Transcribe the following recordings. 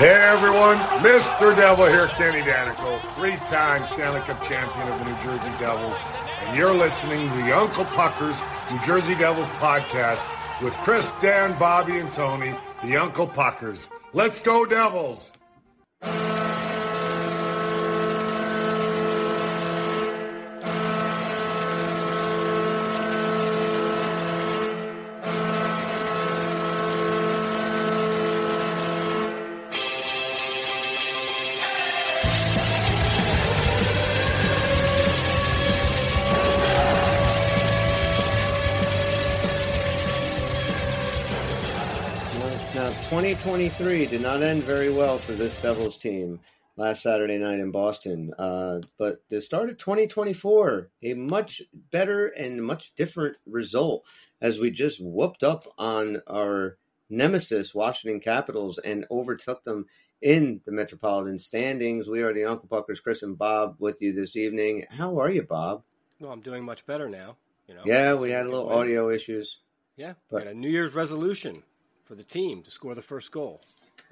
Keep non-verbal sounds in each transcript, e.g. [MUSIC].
Hey everyone, Mr. Devil here, Kenny Daneyko, three-time Stanley Cup champion of the New Jersey Devils, and you're listening to the Uncle Puckers New Jersey Devils podcast with Chris, Dan, Bobby, and Tony, the Uncle Puckers. Let's go Devils! 2023 did not end very well for this Devils team last Saturday night in Boston. Uh, but the start of 2024, a much better and much different result as we just whooped up on our nemesis, Washington Capitals, and overtook them in the Metropolitan standings. We are the Uncle Puckers, Chris and Bob, with you this evening. How are you, Bob? Well, I'm doing much better now. You know. Yeah, we had a little win. audio issues. Yeah, but- but a New Year's resolution for the team to score the first goal.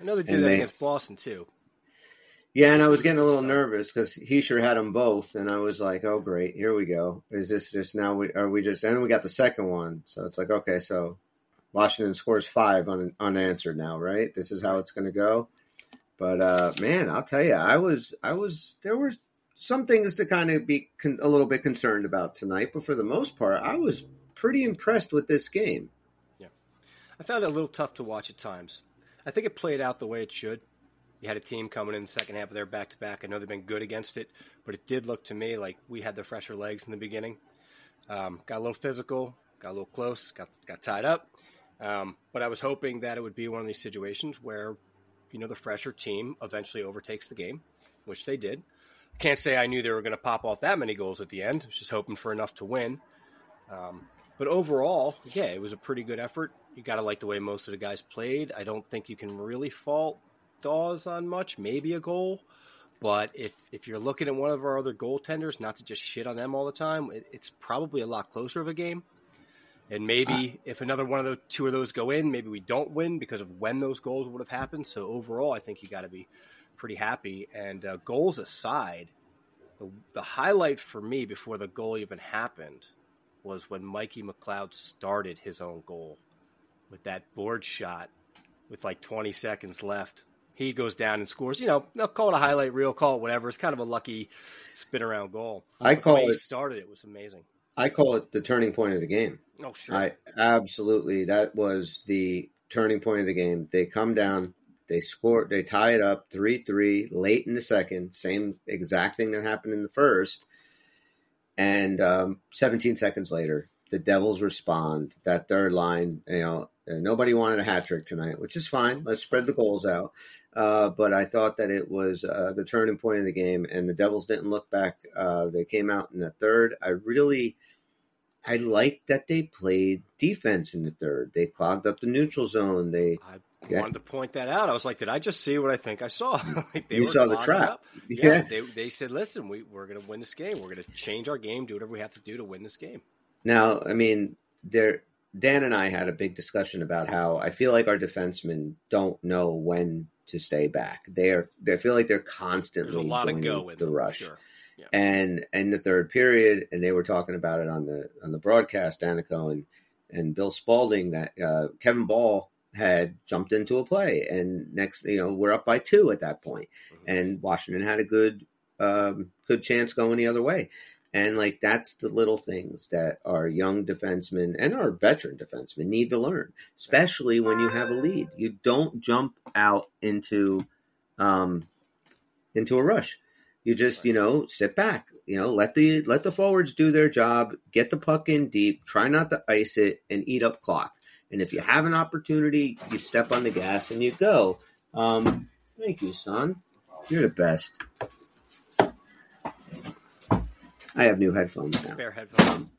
I know they did And that they- against Boston too. Yeah, and I was getting a little nervous because he sure had them both, and I was like, "Oh, great, here we go. Is this just now? We are we just?" And we got the second one, so it's like, okay, so Washington scores five un, unanswered now, right? This is how it's going to go. But uh, man, I'll tell you, I was, I was, there were some things to kind of be con- a little bit concerned about tonight, but for the most part, I was pretty impressed with this game. I found it a little tough to watch at times. I think it played out the way it should. You had a team coming in the second half of their back to back. I know they've been good against it, but it did look to me like we had the fresher legs in the beginning. Um, got a little physical, got a little close, got got tied up. Um, but I was hoping that it would be one of these situations where, you know, the fresher team eventually overtakes the game, which they did. Can't say I knew they were going to pop off that many goals at the end. I was just hoping for enough to win. Um, but overall, yeah, it was a pretty good effort. You got to like the way most of the guys played. I don't think you can really fault Daws on much. Maybe a goal, but if if you're looking at one of our other goaltenders, not to just shit on them all the time, it, it's probably a lot closer of a game. And maybe if another one of the two of those go in, maybe we don't win because of when those goals would have happened. So overall, I think you got to be pretty happy. And uh, goals aside, the, the highlight for me before the goal even happened was when Mikey McLeod started his own goal with that board shot with like 20 seconds left. He goes down and scores. You know, they'll call it a highlight reel, call it whatever. It's kind of a lucky spin around goal. I But the call it- started it was amazing. I call it the turning point of the game. Oh, sure. I absolutely that was the turning point of the game. They come down, they score, they tie it up three three late in the second. Same exact thing that happened in the first. And um, 17 seconds later, the Devils respond. That third line, you know, nobody wanted a hat trick tonight, which is fine. Let's spread the goals out. Uh, but I thought that it was uh, the turning point of the game, and the Devils didn't look back. Uh, they came out in the third. I really, I liked that they played defense in the third. They clogged up the neutral zone. They I Yeah. wanted to point that out. I was like, did I just see what I think I saw? [LAUGHS] Like, they You saw the trap. [LAUGHS] Yeah. Yeah, they, they said, listen, we, we're going to win this game. We're going to change our game, do whatever we have to do to win this game. Now, I mean, there. Dan and I had a big discussion about how I feel like our defensemen don't know when to stay back. They are. They feel like they're constantly There's a lot of go in the them, rush. Sure. and in the third period, and they were talking about it on the on the broadcast, Daneyko and and Bill Spaulding that uh, Kevin Bahl had jumped into a play, and next, you know, we're up by two at that point, Mhm. and Washington had a good um, good chance going the other way. And like that's the little things that our young defensemen and our veteran defensemen need to learn, especially when you have a lead. You don't jump out into um, into a rush. You just you know sit back. You know let the let the forwards do their job. Get the puck in deep. Try not to ice it and eat up clock. And if you have an opportunity, you step on the gas and you go. Um, thank you, son. You're the best. I have new headphones now. Spare headphones.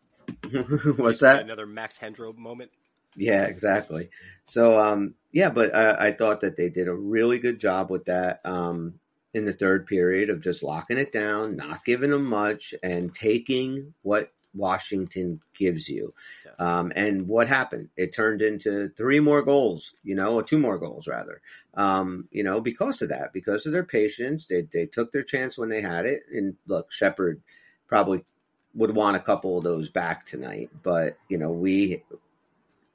[LAUGHS] What's that? Another Max Hendro moment. Yeah, exactly. So, um, yeah, but I, I thought that they did a really good job with that um, in the third period of just locking it down, not giving them much, and taking what Washington gives you. Um, and what happened? It turned into three more goals, you know, or two more goals rather. Um, you know, because of that, because of their patience, they they took their chance when they had it. And look, Shepard probably would want a couple of those back tonight, but you know, we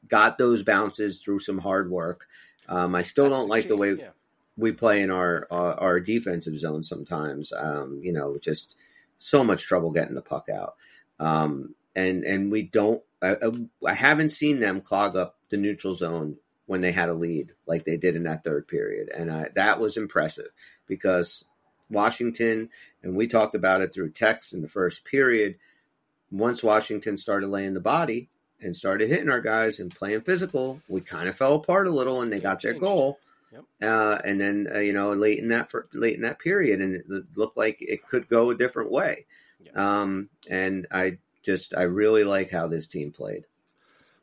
got those bounces through some hard work. Um, I still That's don't the like key. the way yeah. we play in our, our, our defensive zone sometimes. Um, you know, just so much trouble getting the puck out. Um, and and we don't. I, I haven't seen them clog up the neutral zone when they had a lead like they did in that third period, and I, that was impressive because Washington and we talked about it through text in the first period. Once Washington started laying the body and started hitting our guys and playing physical, we kind of fell apart a little, and they got their goal. Yep. Uh, and then uh, you know late in that for, late in that period, and it looked like it could go a different way. Yep. Um, and I just I really like how this team played.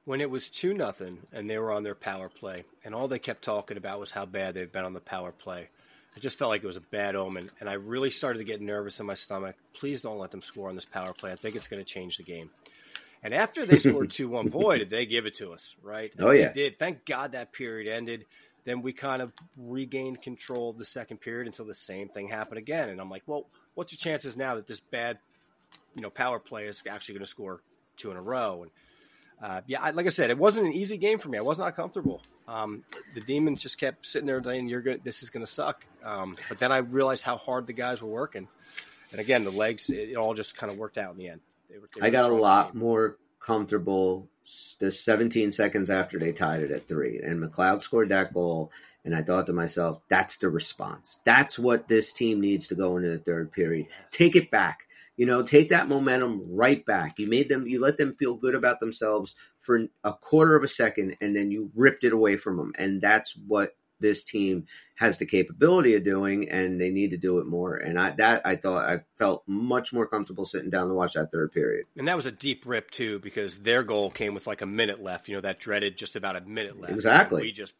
When it was two nothing, and they were on their power play, and all they kept talking about was how bad they've been on the power play. I just felt like it was a bad omen, and I really started to get nervous in my stomach. Please don't let them score on this power play. I think it's going to change the game. And after they scored [LAUGHS] 2 1, boy, did they give it to us, right? Oh, yeah. They did. Thank God that period ended. Then we kind of regained control of the second period until the same thing happened again. And I'm like, well, what's the chances now that this bad, you know, power play is actually going to score two in a row? And uh, yeah, I, like I said, it wasn't an easy game for me. I was not comfortable. Um, the demons just kept sitting there saying, "You're good. This is going to suck." Um, but then I realized how hard the guys were working, and again, the legs. It, it all just kind of worked out in the end. They were, they I got a lot more comfortable the 17 seconds after they tied it at three, and McLeod scored that goal. And I thought to myself, that's the response. That's what this team needs to go into the third period. Take it back. You know, take that momentum right back. You made them, you let them feel good about themselves for a quarter of a second, and then you ripped it away from them. And that's what this team has the capability of doing, and they need to do it more. And I that I thought I felt much more comfortable sitting down to watch that third period. And that was a deep rip too, because their goal came with like a minute left. You know that dreaded just about a minute left. Exactly. we just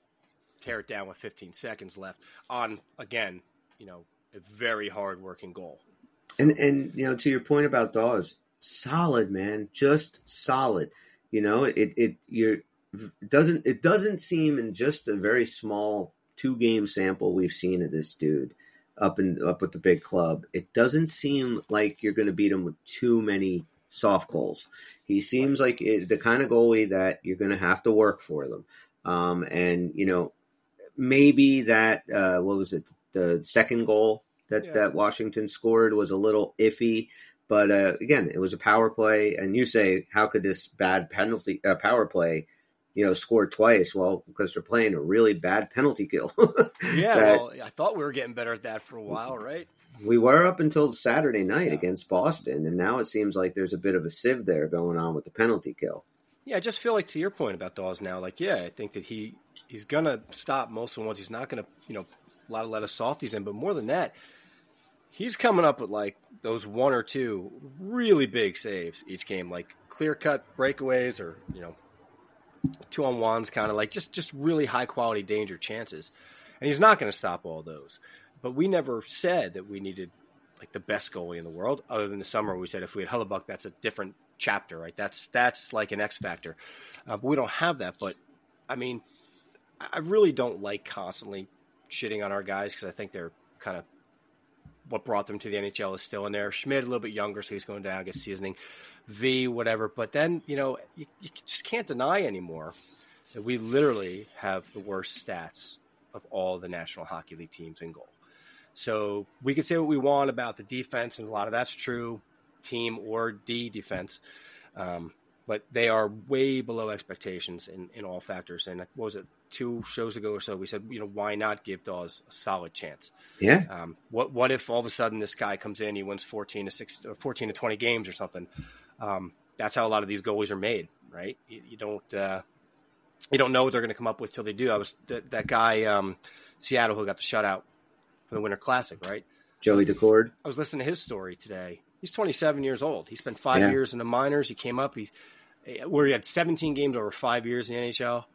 tear it down with 15 seconds left on again, you know, a very hard working goal. And and you know to your point about Daws, solid man, just solid. You know, it it you're it doesn't it doesn't seem in just a very small two game sample we've seen of this dude up and up with the big club. It doesn't seem like you're going to beat him with too many soft goals. He seems like the kind of goalie that you're going to have to work for them. Um, and you know, maybe that uh, what was it? The second goal that yeah. that Washington scored was a little iffy. But uh, again, it was a power play, and you say, how could this bad penalty uh, power play you know, scored twice. Well, because they're playing a really bad penalty kill. [LAUGHS] yeah, well, I thought we were getting better at that for a while, right? We were up until Saturday night yeah. against Boston, and now it seems like there's a bit of a sieve there going on with the penalty kill. Yeah, I just feel like to your point about Daws now, like yeah, I think that he he's gonna stop most of the ones. He's not gonna you know a lot of let us softies in, but more than that, he's coming up with like those one or two really big saves each game, like clear cut breakaways or you know two on ones, kind of like just just really high quality danger chances, and he's not going to stop all those. But we never said that we needed like the best goalie in the world. Other than the summer, we said if we had Hellebuyck, that's a different chapter, right? That's that's like an X factor. Uh, but we don't have that. But I mean, I really don't like constantly shitting on our guys because I think they're kind of what brought them to the NHL is still in there. Schmidt a little bit younger, so he's going down, get seasoning. V, whatever. But then, you know, you, you just can't deny anymore that we literally have the worst stats of all the National Hockey League teams in goal. So we could say what we want about the defense, and a lot of that's true, team or D defense. Um, but they are way below expectations in, in all factors. And what was it, two shows ago or so? We said, you know, why not give Daws a solid chance? Yeah. Um, what what if all of a sudden this guy comes in, he wins fourteen to six, or fourteen to twenty games or something? Um, that's how a lot of these goalies are made, right? You, you don't uh, you don't know what they're going to come up with till they do. I was th- that guy um, Seattle who got the shutout for the Winter Classic, right? Joey Daccord. I was listening to his story today. He's 27 years old. He spent five yeah. years in the minors. He came up. He where he had 17 games over five years in the NHL.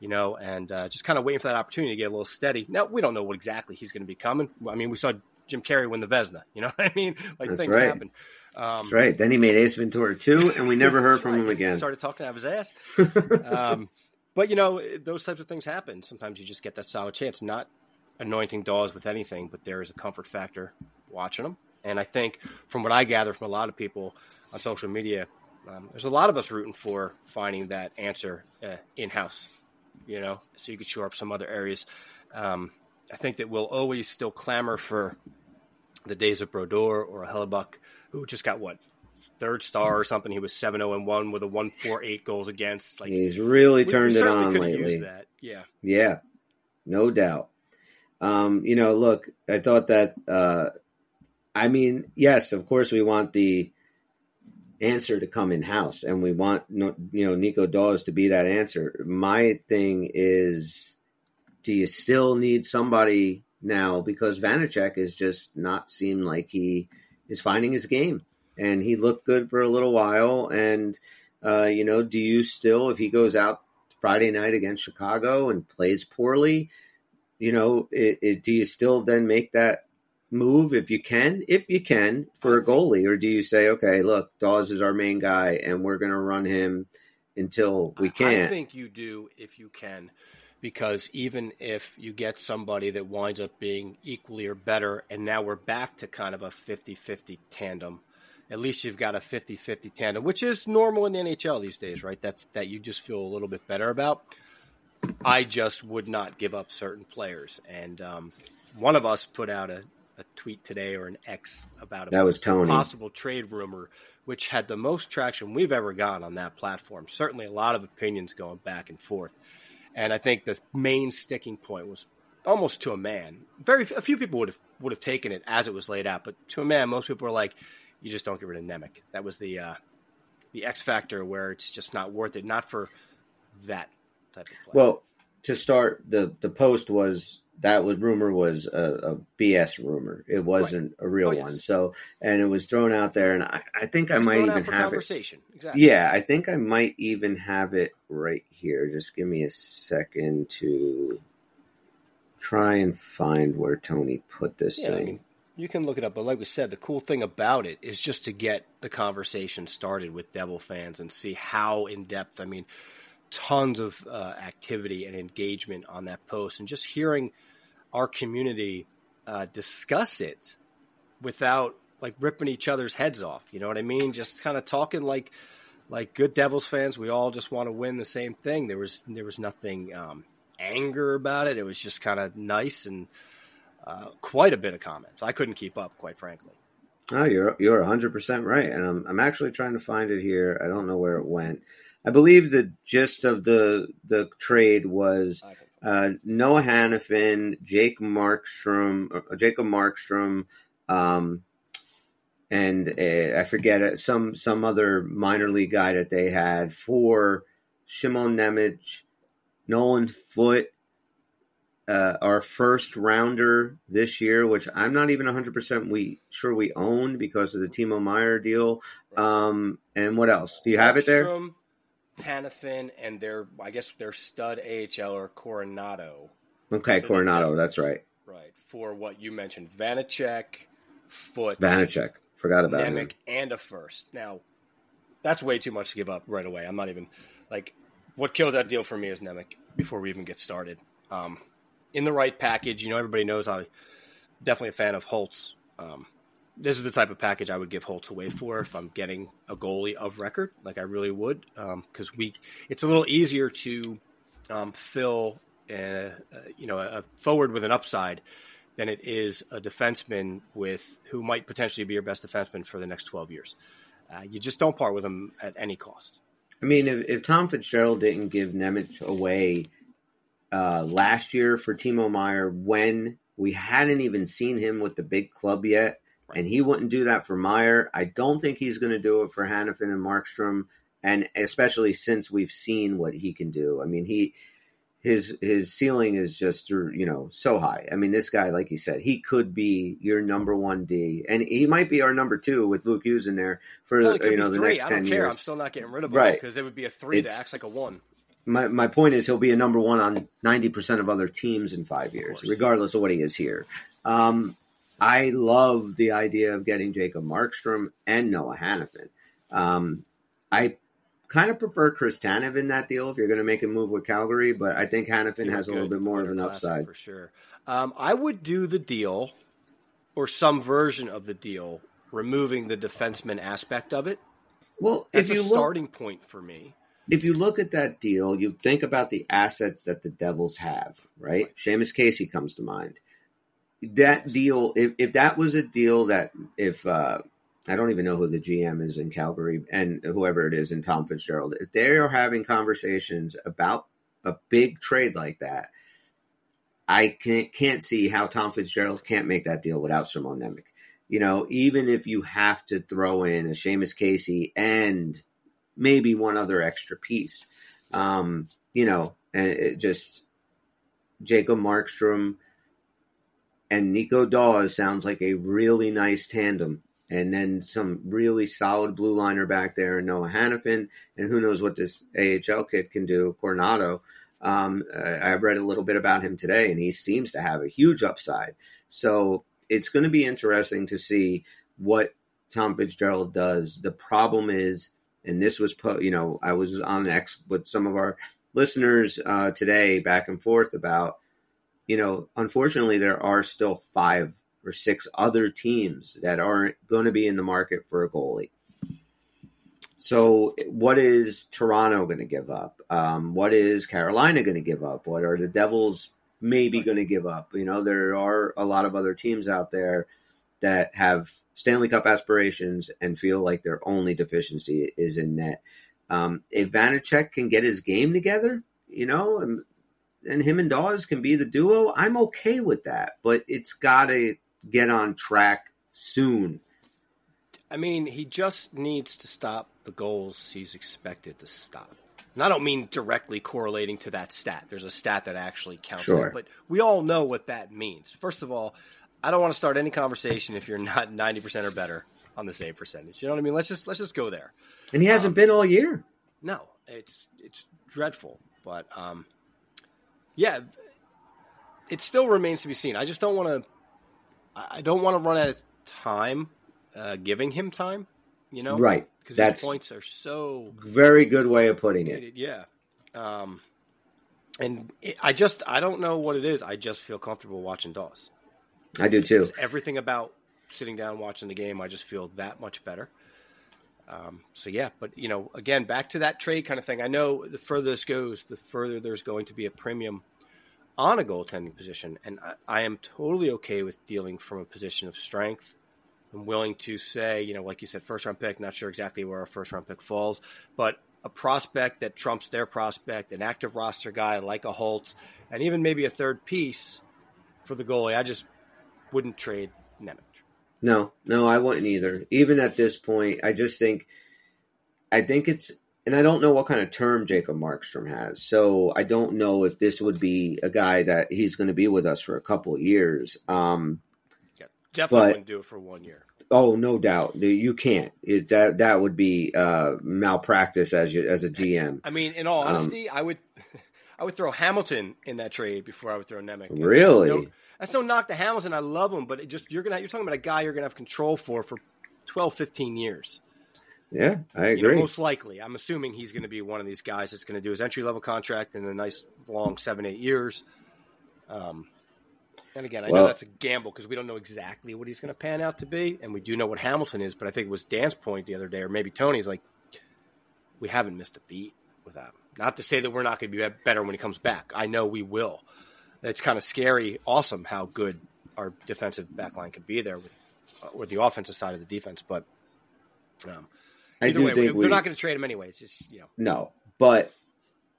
You know, and uh, just kind of waiting for that opportunity to get a little steady. Now we don't know what exactly he's going to be coming. I mean, we saw Jim Carrey win the Vezina. You know [LAUGHS] what I mean? Like That's things right. happen. Um, That's right. Then he made Ace Ventura two, and we never heard from right. him again. Started talking out of his ass. [LAUGHS] um, but you know, those types of things happen. Sometimes you just get that solid chance. Not anointing Daws with anything, but there is a comfort factor watching them. And I think, from what I gather from a lot of people on social media, um, there's a lot of us rooting for finding that answer uh, in house. You know, so you could shore up some other areas. Um, I think that we'll always still clamor for the days of Brodeur or a Hellebuyck, who just got what third star or something. He was seven zero and one with a one four eight goals against. Like He's really we- turned we it on lately. that. Yeah, Yeah, no doubt. Um, you know, look, I thought that. Uh, I mean, yes, of course, we want the answer to come in house, and we want you know Nico Daws to be that answer. My thing is, do you still need somebody now because Vanecek is just not seem like he is finding his game, and he looked good for a little while, and uh, you know, do you still if he goes out Friday night against Chicago and plays poorly, you know, it, it, do you still then make that move if you can, if you can, for a goalie, or do you say, okay, look, Daws is our main guy, and we're going to run him until we can't? I think you do if you can, because even if you get somebody that winds up being equally or better, and now we're back to kind of a 50-50 tandem. At least you've got a 50-50 tandem, which is normal in the NHL these days, right? That's that you just feel a little bit better about. I just would not give up certain players, and um, one of us put out a, a tweet today or an X about a That was Tony. possible trade rumor, which had the most traction we've ever gotten on that platform. Certainly, a lot of opinions going back and forth, and I think the main sticking point was almost to a man. Very a few people would have would have taken it as it was laid out, but to a man, most people were like, "You just don't get rid of Nemec." That was the uh, the X factor where it's just not worth it. Not for that type of play. Well, to start, the the post was that was rumor was a, a BS rumor. It wasn't a real Oh, yes. one. So, and it was thrown out there, and I, I think I might even have it. Exactly. Yeah, I think I might even have it right here. Just give me a second to try and find where Tony put this Yeah, I thing. mean, you can look it up, but like we said, the cool thing about it is just to get the conversation started with Devil fans and see how in depth. I mean, tons of uh, activity and engagement on that post, and just hearing our community uh, discuss it without like ripping each other's heads off. You know what I mean? Just kind of talking like like good Devils fans. We all just want to win the same thing. There was there was nothing um, anger about it. It was just kind of nice and uh, quite a bit of comments. I couldn't keep up, quite frankly. Oh, you're you're 100 percent right, and I'm I'm actually trying to find it here. I don't know where it went. I believe the gist of the the trade was uh, Noah Hanifin, Jake Markstrom, uh, Jacob Markstrom, um, and uh, I forget it, some some other minor league guy that they had for Shimon Nemec, Nolan Foote, uh, our first rounder this year, which I'm not even 100 percent we sure we own because of the Timo Meier deal. Um, and what else? Do you have it there? Hanifin, and their I guess their stud AHL or Coronato, Okay, So Coronato, Devils. that's right. right? For what you mentioned, Vanecek, Foote, Vanecek, forgot about him. And a first. Now, that's way too much to give up right away. I'm not even like what kills that deal for me is Nemec before we even get started. Um, in the right package, you know, everybody knows I'm definitely a fan of Holtz. Um, this is the type of package I would give Holtz away for if I'm getting a goalie of record, like I really would, because we it's a little easier to um, fill, a, you know, a forward with an upside than it is a defenseman with who might potentially be your best defenseman for the next 12 years. Uh, you just don't part with them at any cost. I mean, if, if Tom Fitzgerald didn't give Nemec away uh, last year for Timo Meier when we hadn't even seen him with the big club yet. And he wouldn't do that for Meier, I don't think he's going to do it for Hanifin and Markstrom, and especially since we've seen what he can do. I mean, he his his ceiling is just you know so high. I mean, this guy, like you said, he could be your number one D, and he might be our number two with Luke Hughes in there for it could you know the three. next I ten care. years. I'm still not getting rid of him Right. because there would be a three It's- that acts like a one. my my point is he'll be a number one on ninety percent of other teams in five years, course. regardless of what he is here. Um, I love the idea of getting Jacob Markstrom and Noah Hanifin. Um, I kind of prefer Chris Tanev in that deal if you're going to make a move with Calgary, but I think Hanifin has a little bit more of an upside for sure. Um, I would do the deal or some version of the deal, removing the defenseman aspect of it. Well, That's if you a look, starting point for me. if you look at that deal, you think about the assets that the Devils have, right? Seamus Casey comes to mind. That deal, if, if that was a deal that if uh, I don't even know who the GM is in Calgary and whoever it is in Tom Fitzgerald, if they are having conversations about a big trade like that, I can't can't see how Tom Fitzgerald can't make that deal without Simon Nemec. You know, even if you have to throw in a Seamus Casey and maybe one other extra piece, um, you know, and just Jacob Markstrom and Nico Daws sounds like a really nice tandem. And then some really solid blue liner back there, Noah Hanifin, and who knows what this AHL kid can do, Coronato. Um, I read a little bit about him today, and he seems to have a huge upside. So it's going to be interesting to see what Tom Fitzgerald does. The problem is, and this was, po- you know, I was on X with some of our listeners uh, today, back and forth about, you know, unfortunately, there are still five or six other teams that aren't going to be in the market for a goalie. So, what is Toronto going to give up? Um, what is Carolina going to give up? What are the Devils maybe going to give up? You know, there are a lot of other teams out there that have Stanley Cup aspirations and feel like their only deficiency is in net. Um, if Vanecek can get his game together, you know, and, him and Daws can be the duo, I'm okay with that. But it's got to get on track soon. I mean, he just needs to stop the goals he's expected to stop. And I don't mean directly correlating to that stat. There's a stat that actually counts, Sure. but we all know what that means. First of all, I don't want to start any conversation if you're not 90% or better on the save percentage. You know what I mean? Let's just let's just go there. And he hasn't been all year. No, it's it's dreadful, but um, yeah, it still remains to be seen. I just don't want to. I don't want to run out of time uh, giving him time. You know, Right. Because his points are so Very good way of putting it. yeah. Um, and it, I just I don't know what it is. I just feel comfortable watching Daws. I do too. Everything about sitting down watching the game, I just feel that much better. Um, so yeah, but you know, again, back to that trade kind of thing. I know the further this goes, the further there's going to be a premium on a goaltending position, and I, I am totally okay with dealing from a position of strength. I'm willing to say, you know, like you said, first round pick. Not sure exactly where our first round pick falls, but a prospect that trumps their prospect, an active roster guy like a Holtz, and even maybe a third piece for the goalie. I just wouldn't trade Nemec. No, no, I wouldn't either. Even at this point, I just think, I think it's, and I don't know what kind of term Jacob Markstrom has. So I don't know if this would be a guy that he's going to be with us for a couple of years. Um, Yeah, definitely But- wouldn't do it for one year. oh, no doubt, you can't. It, that that would be uh, malpractice as you, as a GM. I mean, in all Um, honesty, I would, I would throw Hamilton in that trade before I would throw Nemec. Really? That's no, that's no knock to Hamilton. I love him, but it just you're gonna you're talking about a guy you're gonna have control for for 12, 15 years. Yeah, I You know, agree. most likely, I'm assuming he's going to be one of these guys that's going to do his entry level contract in a nice long seven eight years. Um, and again, I Well- know that's a gamble because we don't know exactly what he's going to pan out to be, and we do know what Hamilton is. But I think it was Dan's point the other day, or maybe Tony's, like we haven't missed a beat without him. Not to say that we're not going to be better when he comes back. I know we will. It's kind of scary, awesome how good our defensive backline can be there with, uh, with the offensive side of the defense, but. Um, I do way, think they're not going to trade him anyway. It's just you know, No, but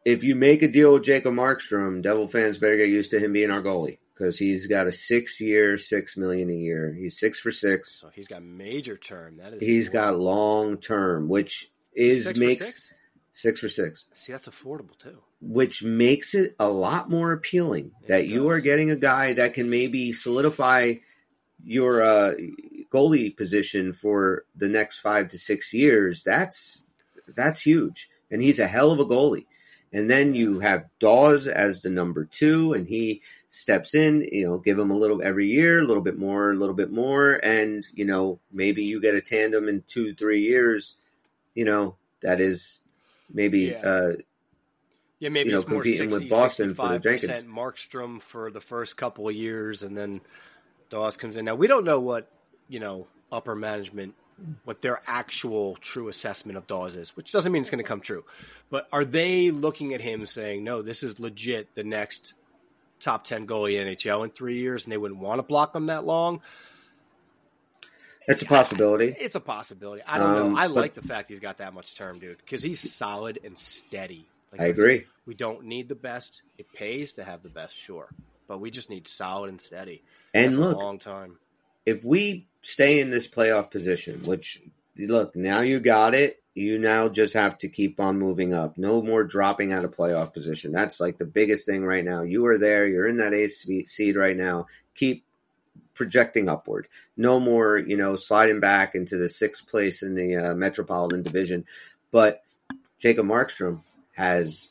if you make a deal with Jacob Markstrom, Devil fans better get used to him being our goalie because he's got a six-year, six million a year. He's six for six. so he's got major term. That is, He's got long term, which is six makes six. for six, See, that's affordable too. which makes it a lot more appealing It that you are getting a guy that can maybe solidify your uh, goalie position for the next five to six years. That's that's huge, and he's a hell of a goalie. And then you have Daws as the number two, and he steps in, you know, give him a little every year, a little bit more, a little bit more, and you know, maybe you get a tandem in two, three years, you know, that is maybe Yeah. uh, Yeah, maybe you know, competing 60, with Boston for the 65% Jenkins. Markstrom for the first couple of years, and then Daws comes in. Now we don't know what you know upper management, what their actual true assessment of Daws is, which doesn't mean it's going to come true. But are they looking at him saying, "No, this is legit, the next top ten goalie in NHL in three years," and they wouldn't want to block him that long? That's a possibility. It's a possibility. I don't Um, know. I like the fact he's got that much term, dude, because he's solid and steady. Like, I agree. We don't need the best. It pays to have the best, sure, but we just need solid and steady. And That's look, a long time. if we stay in this playoff position, which look, now you got it, you now just have to keep on moving up. No more dropping out of playoff position. That's like the biggest thing right now. You are there, you're in that eighth seed right now. Keep projecting upward. No more, you know, sliding back into the sixth place in the uh, Metropolitan Division. But Jacob Markstrom has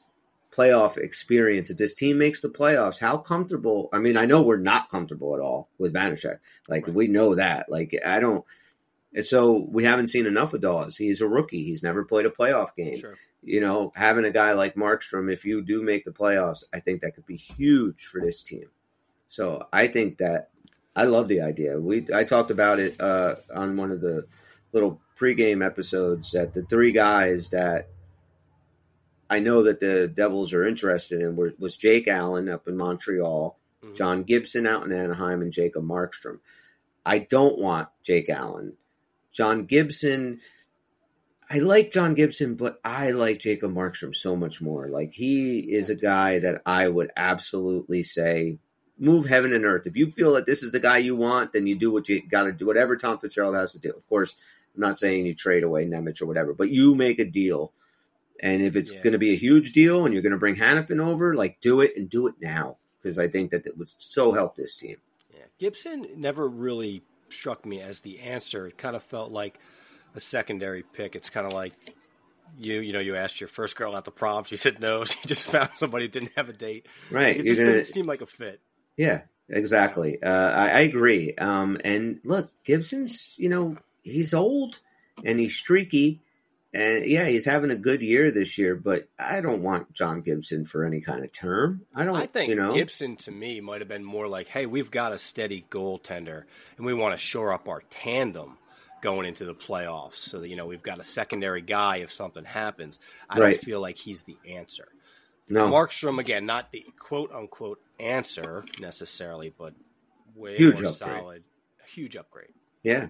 playoff experience. If this team makes the playoffs, how comfortable? I mean, I know we're not comfortable at all with Vanecek. Like Right. we know that. Like I don't. and So we haven't seen enough of Daws. He's a rookie. He's never played a playoff game. Sure. You know, having a guy like Markstrom, if you do make the playoffs, I think that could be huge for this team. So I think that I love the idea. We I talked about it uh, on one of the little pregame episodes that the three guys that I know that the Devils are interested in were, was Jake Allen up in Montreal, Mhm. John Gibson out in Anaheim, and Jacob Markstrom. I don't want Jake Allen. John Gibson, I like John Gibson, but I like Jacob Markstrom so much more. Like he is a guy that I would absolutely say move heaven and earth. If you feel that this is the guy you want, then you do what you got to do. Whatever Tom Fitzgerald has to do. Of course, I'm not saying you trade away Nemec or whatever, but you make a deal. And if it's Yeah. going to be a huge deal and you're going to bring Hanifin over, like do it and do it now because I think that it would so help this team. Yeah. Gibson never really struck me as the answer. It kind of felt like a secondary pick. It's kind of like you, you know, you asked your first girl out the prom. She said no. [LAUGHS] She just found somebody who didn't have a date. Right? It You're just gonna didn't seem like a fit. Yeah, exactly. Uh, I, I agree. Um, and look, Gibson's, you know, he's old and he's streaky. And yeah, he's having a good year this year, but I don't want John Gibson for any kind of term. I don't, I think you know, Gibson to me might have been more like, hey, we've got a steady goaltender and we want to shore up our tandem going into the playoffs so that, you know, we've got a secondary guy if something happens. I Right. don't feel like he's the answer. No, Markstrom, again, not the quote unquote answer necessarily, but way Huge more upgrade. solid. Huge upgrade. yeah,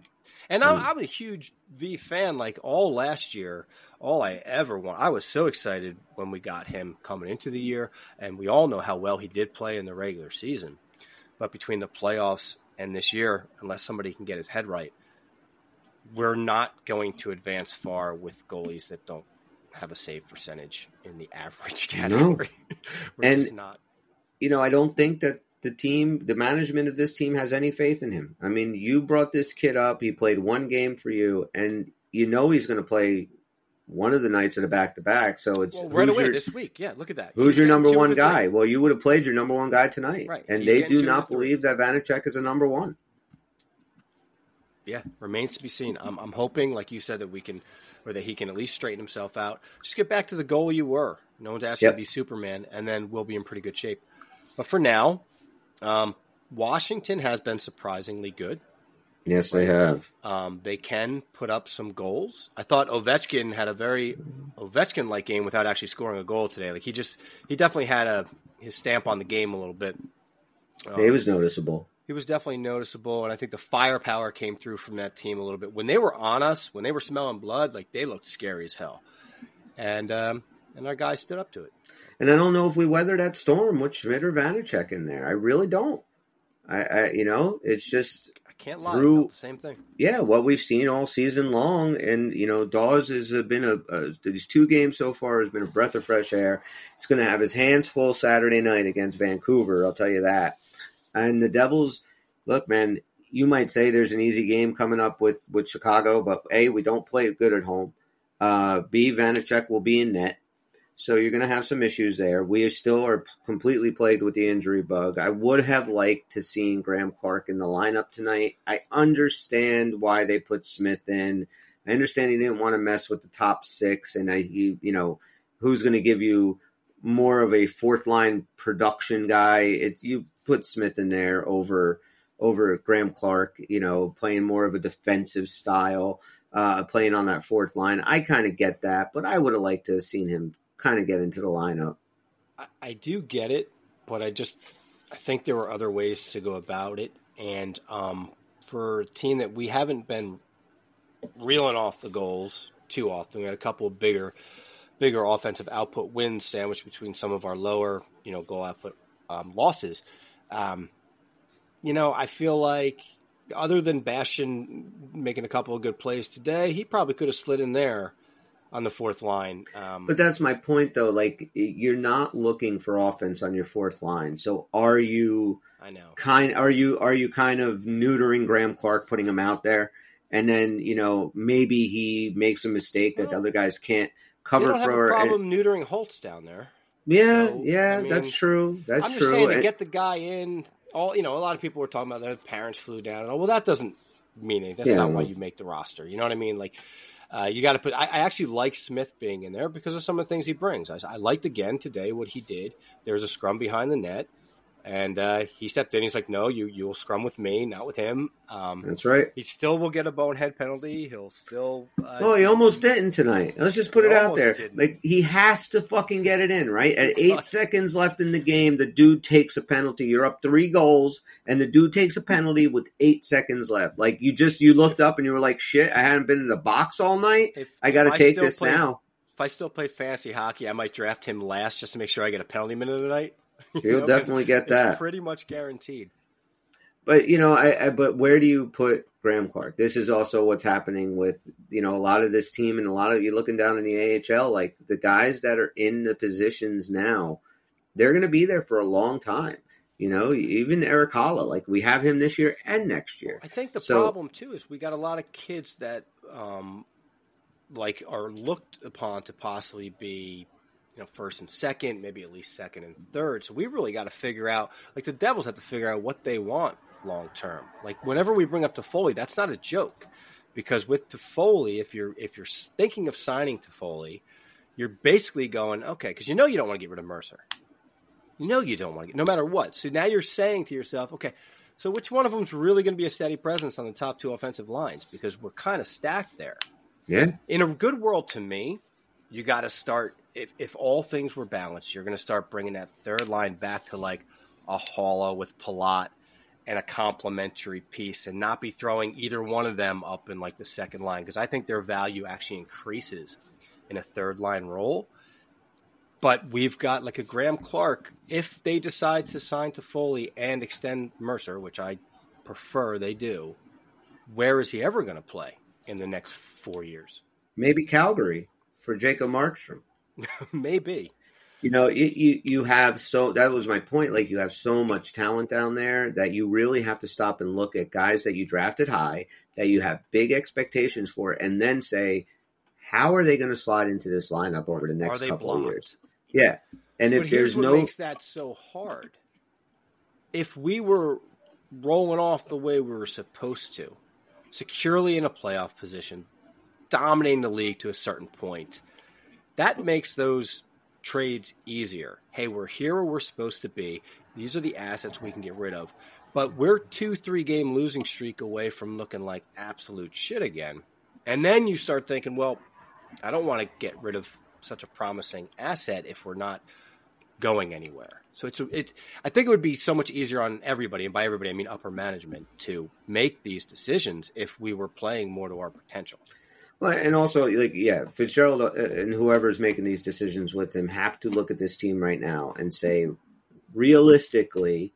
And Mm. I'm, I'm a huge V fan. Like all last year, all I ever want. I was so excited when we got him coming into the year, and we all know how well he did play in the regular season. But between the playoffs and this year, unless somebody can get his head right, we're not going to advance far with goalies that don't have a save percentage in the [LAUGHS] average category. [LAUGHS] we're And- not. you know, I don't think that the team, the management of this team has any faith in him. I mean, you brought this kid up. He played one game for you, and you know he's going to play one of the nights of the back to back. So it's Well, right who's away your- this week, yeah. Look at that. Who's your number one guy? Well, you would have played your number one guy tonight, Right. and He's they do not three. believe that Vanecek is a number one. Yeah, remains to be seen. I'm, I'm hoping, like you said, that we can, or that he can at least straighten himself out. Just get back to the goal you were. No one's asking Yep. to be Superman, and then we'll be in pretty good shape. But for now, um, Washington has been surprisingly good. Yes, they have. Um, they can put up some goals. I thought Ovechkin had a very Ovechkin-like game without actually scoring a goal today. Like he just, he definitely had a his stamp on the game a little bit. Um, It was noticeable. He was definitely noticeable, and I think the firepower came through from that team a little bit. When they were on us, when they were smelling blood, like they looked scary as hell, and um, and our guys stood up to it. And I don't know if we weather that storm with Schmidt or Vanecek in there. I really don't. I, I you know, it's just I can't lie, Through- the same thing. yeah, what we've seen all season long, and you know, Daws has uh, been a, a these two games so far has been a breath of fresh air. He's going to have his hands full Saturday night against Vancouver. I'll tell you that. And the Devils, look, man, you might say there's an easy game coming up with with Chicago, but a we don't play good at home. Uh, B Vanecek will be in net. So you're going to have some issues there. We still are completely plagued with the injury bug. I would have liked to seen Graeme Clarke in the lineup tonight. I understand why they put Smith in. I understand he didn't want to mess with the top six, and I, you, you know, who's going to give you more of a fourth line production guy? It, you put Smith in there over over Graeme Clarke. You know, playing more of a defensive style, uh, playing on that fourth line. I kind of get that, but I would have liked to have seen him kind of get into the lineup. I, I do get it, but I just I think there were other ways to go about it, and um, for a team that we haven't been reeling off the goals too often, we had a couple of bigger bigger offensive output wins sandwiched between some of our lower you know goal output um, losses. Um, you know, I feel like other than Bastian making a couple of good plays today, he probably could have slid in there on the fourth line. Um, but that's my point, though. Like you're not looking for offense on your fourth line. So are you? I know. Kind are you? Are you kind of neutering Graeme Clarke, putting him out there, and then you know maybe he makes a mistake that well, other guys can't cover you don't for. Have a problem and, neutering Holtz down there. Yeah, so, yeah, I mean, that's true. That's I'm just true. saying to get the guy in. All you know, a lot of people were talking about their parents flew down. And all, well, that doesn't mean anything. That's yeah, not why you make the roster. You know what I mean? Like uh, you got to put. I, I, actually like Smith being in there because of some of the things he brings. I, I liked again today what he did. There was a scrum behind the net. And uh, he stepped in. He's like, "No, you you'll scrum with me, not with him." Um, That's right. He still will get a bonehead penalty. He'll still. Uh, oh, he almost didn't tonight. Let's just put it out there. Didn't. Like he has to fucking get it in, right? At eight seconds left in the game, the dude takes a penalty. You're up three goals, and the dude takes a penalty with eight seconds left. Like you just you looked up and you were like, "Shit, I hadn't been in the box all night. If, I got to take this play, now." If I still played fantasy hockey, I might draft him last just to make sure I get a penalty minute tonight. [LAUGHS] He'll know, definitely get that. pretty much guaranteed. But you know, I, I, but where do you put Graeme Clarke? This is also what's happening with you know a lot of this team and a lot of you looking down in the AHL. Like the guys that are in the positions now, they're going to be there for a long time. You know, even Erik Haula, like we have him this year and next year. I think the so, problem too is we got a lot of kids that um, like are looked upon to possibly be you know, first and second, maybe at least second and third. So we really got to figure out, like the Devils have to figure out what they want long term. Like whenever we bring up Toffoli, that's not a joke, because with Toffoli, if you're if you're thinking of signing Toffoli, you're basically going okay, because you know you don't want to get rid of Mercer. You know you don't want to get no matter what. So now you're saying to yourself, okay, so which one of them is really going to be a steady presence on the top two offensive lines? Because we're kind of stacked there. Yeah. In a good world, to me, you got to start if, if all things were balanced, you're going to start bringing that third line back to like a Haula with Palat and a complementary piece and not be throwing either one of them up in like the second line because I think their value actually increases in a third line role. But we've got like a Graeme Clarke. If they decide to sign Toffoli and extend Mercer, which I prefer they do, where is he ever going to play in the next four years? Maybe Calgary for Jacob Markstrom. [LAUGHS] Maybe. You know, it, you you have so that was my point. Like you have so much talent down there that you really have to stop and look at guys that you drafted high, that you have big expectations for, and then say, how are they going to slide into this lineup over the next couple blocked? of years? Yeah, and but if there's no makes that so hard. If we were rolling off the way we were supposed to, securely in a playoff position, dominating the league to a certain point that makes those trades easier. Hey, we're here where we're supposed to be. These are the assets we can get rid of. But we're two, three game losing streak away from looking like absolute shit again. And then you start thinking, well, I don't want to get rid of such a promising asset if we're not going anywhere. So it's it. I think it would be so much easier on everybody, and by everybody I mean upper management, to make these decisions if we were playing more to our potential. Well, and also, like, yeah, Fitzgerald uh, and whoever's making these decisions with him have to look at this team right now and say, realistically,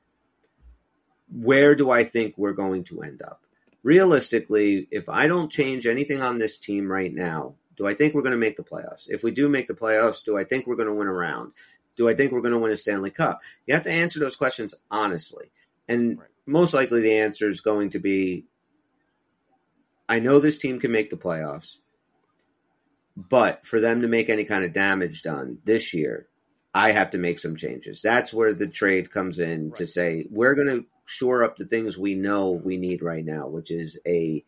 where do I think we're going to end up? Realistically, if I don't change anything on this team right now, do I think we're going to make the playoffs? If we do make the playoffs, do I think we're going to win a round? Do I think we're going to win a Stanley Cup? You have to answer those questions honestly. And right. most likely the answer is going to be I know this team can make the playoffs. But for them to make any kind of damage done this year, I have to make some changes. That's where the trade comes in right. to say we're going to shore up the things we know we need right now, which is a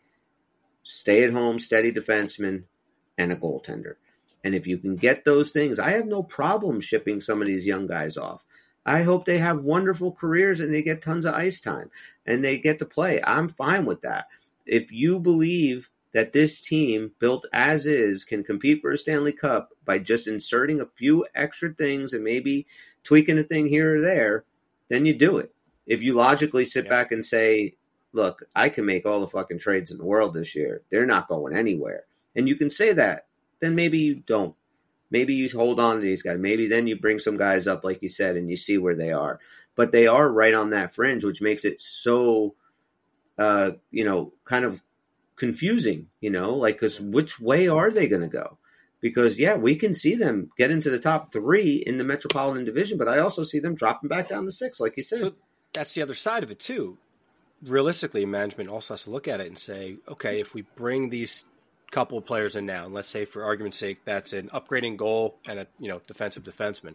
stay at home, steady defenseman and a goaltender. And if you can get those things, I have no problem shipping some of these young guys off. I hope they have wonderful careers and they get tons of ice time and they get to play. I'm fine with that. If you believe that this team, built as is, can compete for a Stanley Cup by just inserting a few extra things and maybe tweaking a thing here or there, then you do it. If you logically sit yeah. back and say, look, I can make all the fucking trades in the world this year, they're not going anywhere. And you can say that, then maybe you don't. Maybe you hold on to these guys. Maybe then you bring some guys up, like you said, and you see where they are. But they are right on that fringe, which makes it so, uh, you know, kind of confusing, you know, like, because which way are they going to go? Because, yeah, we can see them get into the top three in the Metropolitan Division, but I also see them dropping back down to six, like you said. So that's the other side of it, too. Realistically, management also has to look at it and say, okay, if we bring these couple of players in now, and let's say for argument's sake, that's an upgrading goal and a you know defensive defenseman.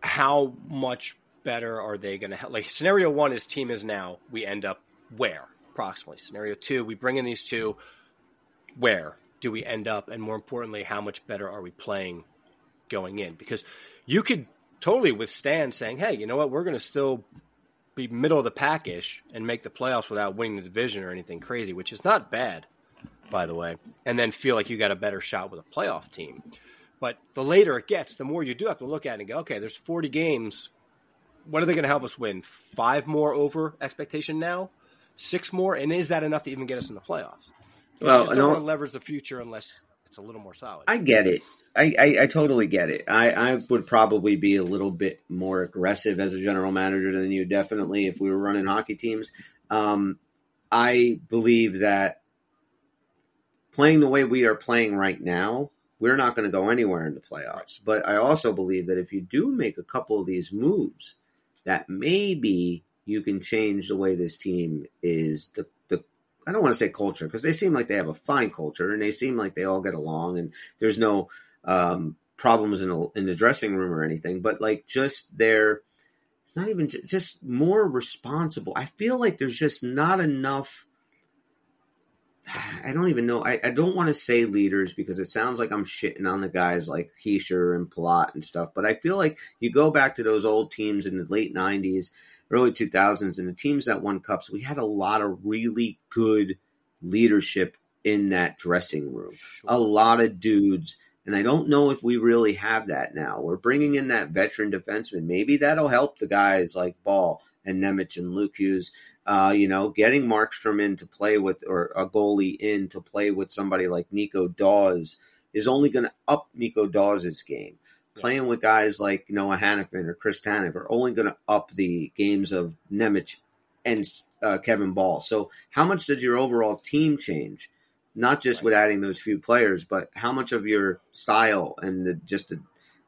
How much better are they going to help? like? Scenario one is team is now. We end up where approximately. Scenario two, we bring in these two. Where do we end up? And more importantly, how much better are we playing going in? Because you could totally withstand saying, "Hey, you know what? We're going to still be middle of the packish and make the playoffs without winning the division or anything crazy," which is not bad by the way, and then feel like you got a better shot with a playoff team. But the later it gets, the more you do have to look at it and go, okay, there's 40 games. What are they going to help us win? Five more over expectation now? Six more? And is that enough to even get us in the playoffs? You well, just don't want to leverage the future unless it's a little more solid. I get it. I, I, I, totally get it. I, I would probably be a little bit more aggressive as a general manager than you, definitely, if we were running hockey teams. Um, I believe that playing the way we are playing right now, we're not going to go anywhere in the playoffs. But I also believe that if you do make a couple of these moves, that maybe you can change the way this team is the the I don't want to say culture because they seem like they have a fine culture and they seem like they all get along and there's no um, problems in, a, in the dressing room or anything. But like just their it's not even just more responsible. I feel like there's just not enough I don't even know. I, I don't want to say leaders because it sounds like I'm shitting on the guys like Hischier and Palat and stuff. But I feel like you go back to those old teams in the late 90s, early 2000s, and the teams that won cups, we had a lot of really good leadership in that dressing room. Sure. A lot of dudes. And I don't know if we really have that now. We're bringing in that veteran defenseman. Maybe that'll help the guys like Bahl and Nemec and Luke Hughes uh, you know, getting Markstrom in to play with, or a goalie in to play with somebody like Nico Daws is only going to up Nico Daws's game. Yeah. Playing with guys like Noah Hanifin or Chris Tanev are only going to up the games of Nemec and uh, Kevin Bahl. So, how much does your overall team change? Not just right. with adding those few players, but how much of your style and the, just the,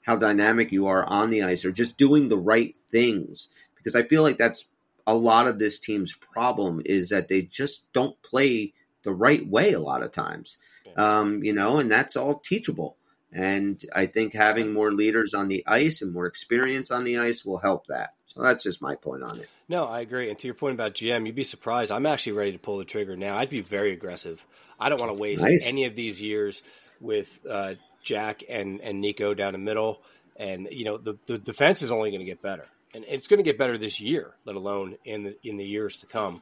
how dynamic you are on the ice, or just doing the right things? Because I feel like that's a lot of this team's problem is that they just don't play the right way a lot of times. Um, you know, and that's all teachable. And I think having more leaders on the ice and more experience on the ice will help that. So that's just my point on it. No, I agree. And to your point about GM, you'd be surprised. I'm actually ready to pull the trigger now. I'd be very aggressive. I don't want to waste nice. any of these years with uh, Jack and, and Nico down the middle. And, you know, the, the defense is only going to get better and it's going to get better this year, let alone in the in the years to come.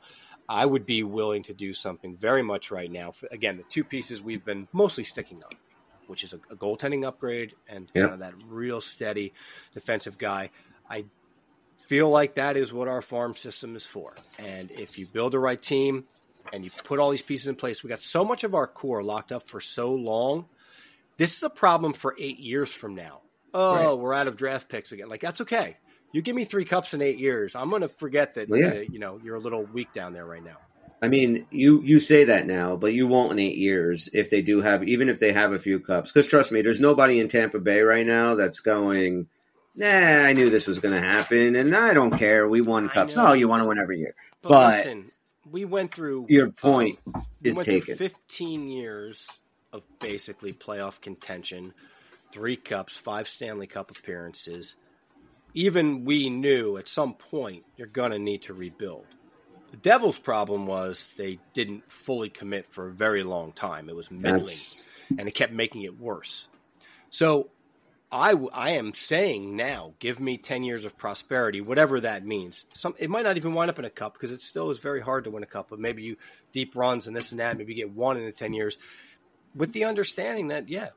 I would be willing to do something very much right now. For, again, the two pieces we've been mostly sticking on, which is a, a goaltending upgrade and yep. kind of that real steady defensive guy. I feel like that is what our farm system is for. And if you build the right team and you put all these pieces in place, we got so much of our core locked up for so long. This is a problem for eight years from now. Oh, right. we're out of draft picks again. Like that's okay you give me three cups in eight years, I'm going to forget that. Well, yeah. uh, you know you're a little weak down there right now. I mean, you you say that now, but you won't in eight years if they do have, even if they have a few cups. Because trust me, there's nobody in Tampa Bay right now that's going. Nah, I knew this was going to happen, and I don't care. We won cups. No, you want to win every year. But, but listen, we went through. Your point um, is taken. Fifteen years of basically playoff contention, three cups, five Stanley Cup appearances. Even we knew at some point you're going to need to rebuild. The Devils' problem was they didn't fully commit for a very long time. It was middling, That's... and it kept making it worse. So I, I am saying now, give me 10 years of prosperity, whatever that means. Some It might not even wind up in a cup because it still is very hard to win a cup, but maybe you deep runs and this and that, maybe you get one in the 10 years with the understanding that, yeah,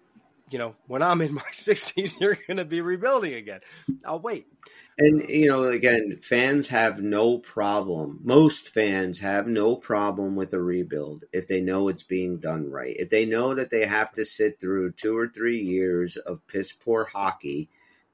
you know, when I'm in my [LAUGHS] 60s, you're going to be rebuilding again. I'll wait. And you know, again, fans have no problem. Most fans have no problem with a rebuild if they know it's being done right. If they know that they have to sit through two or three years of piss poor hockey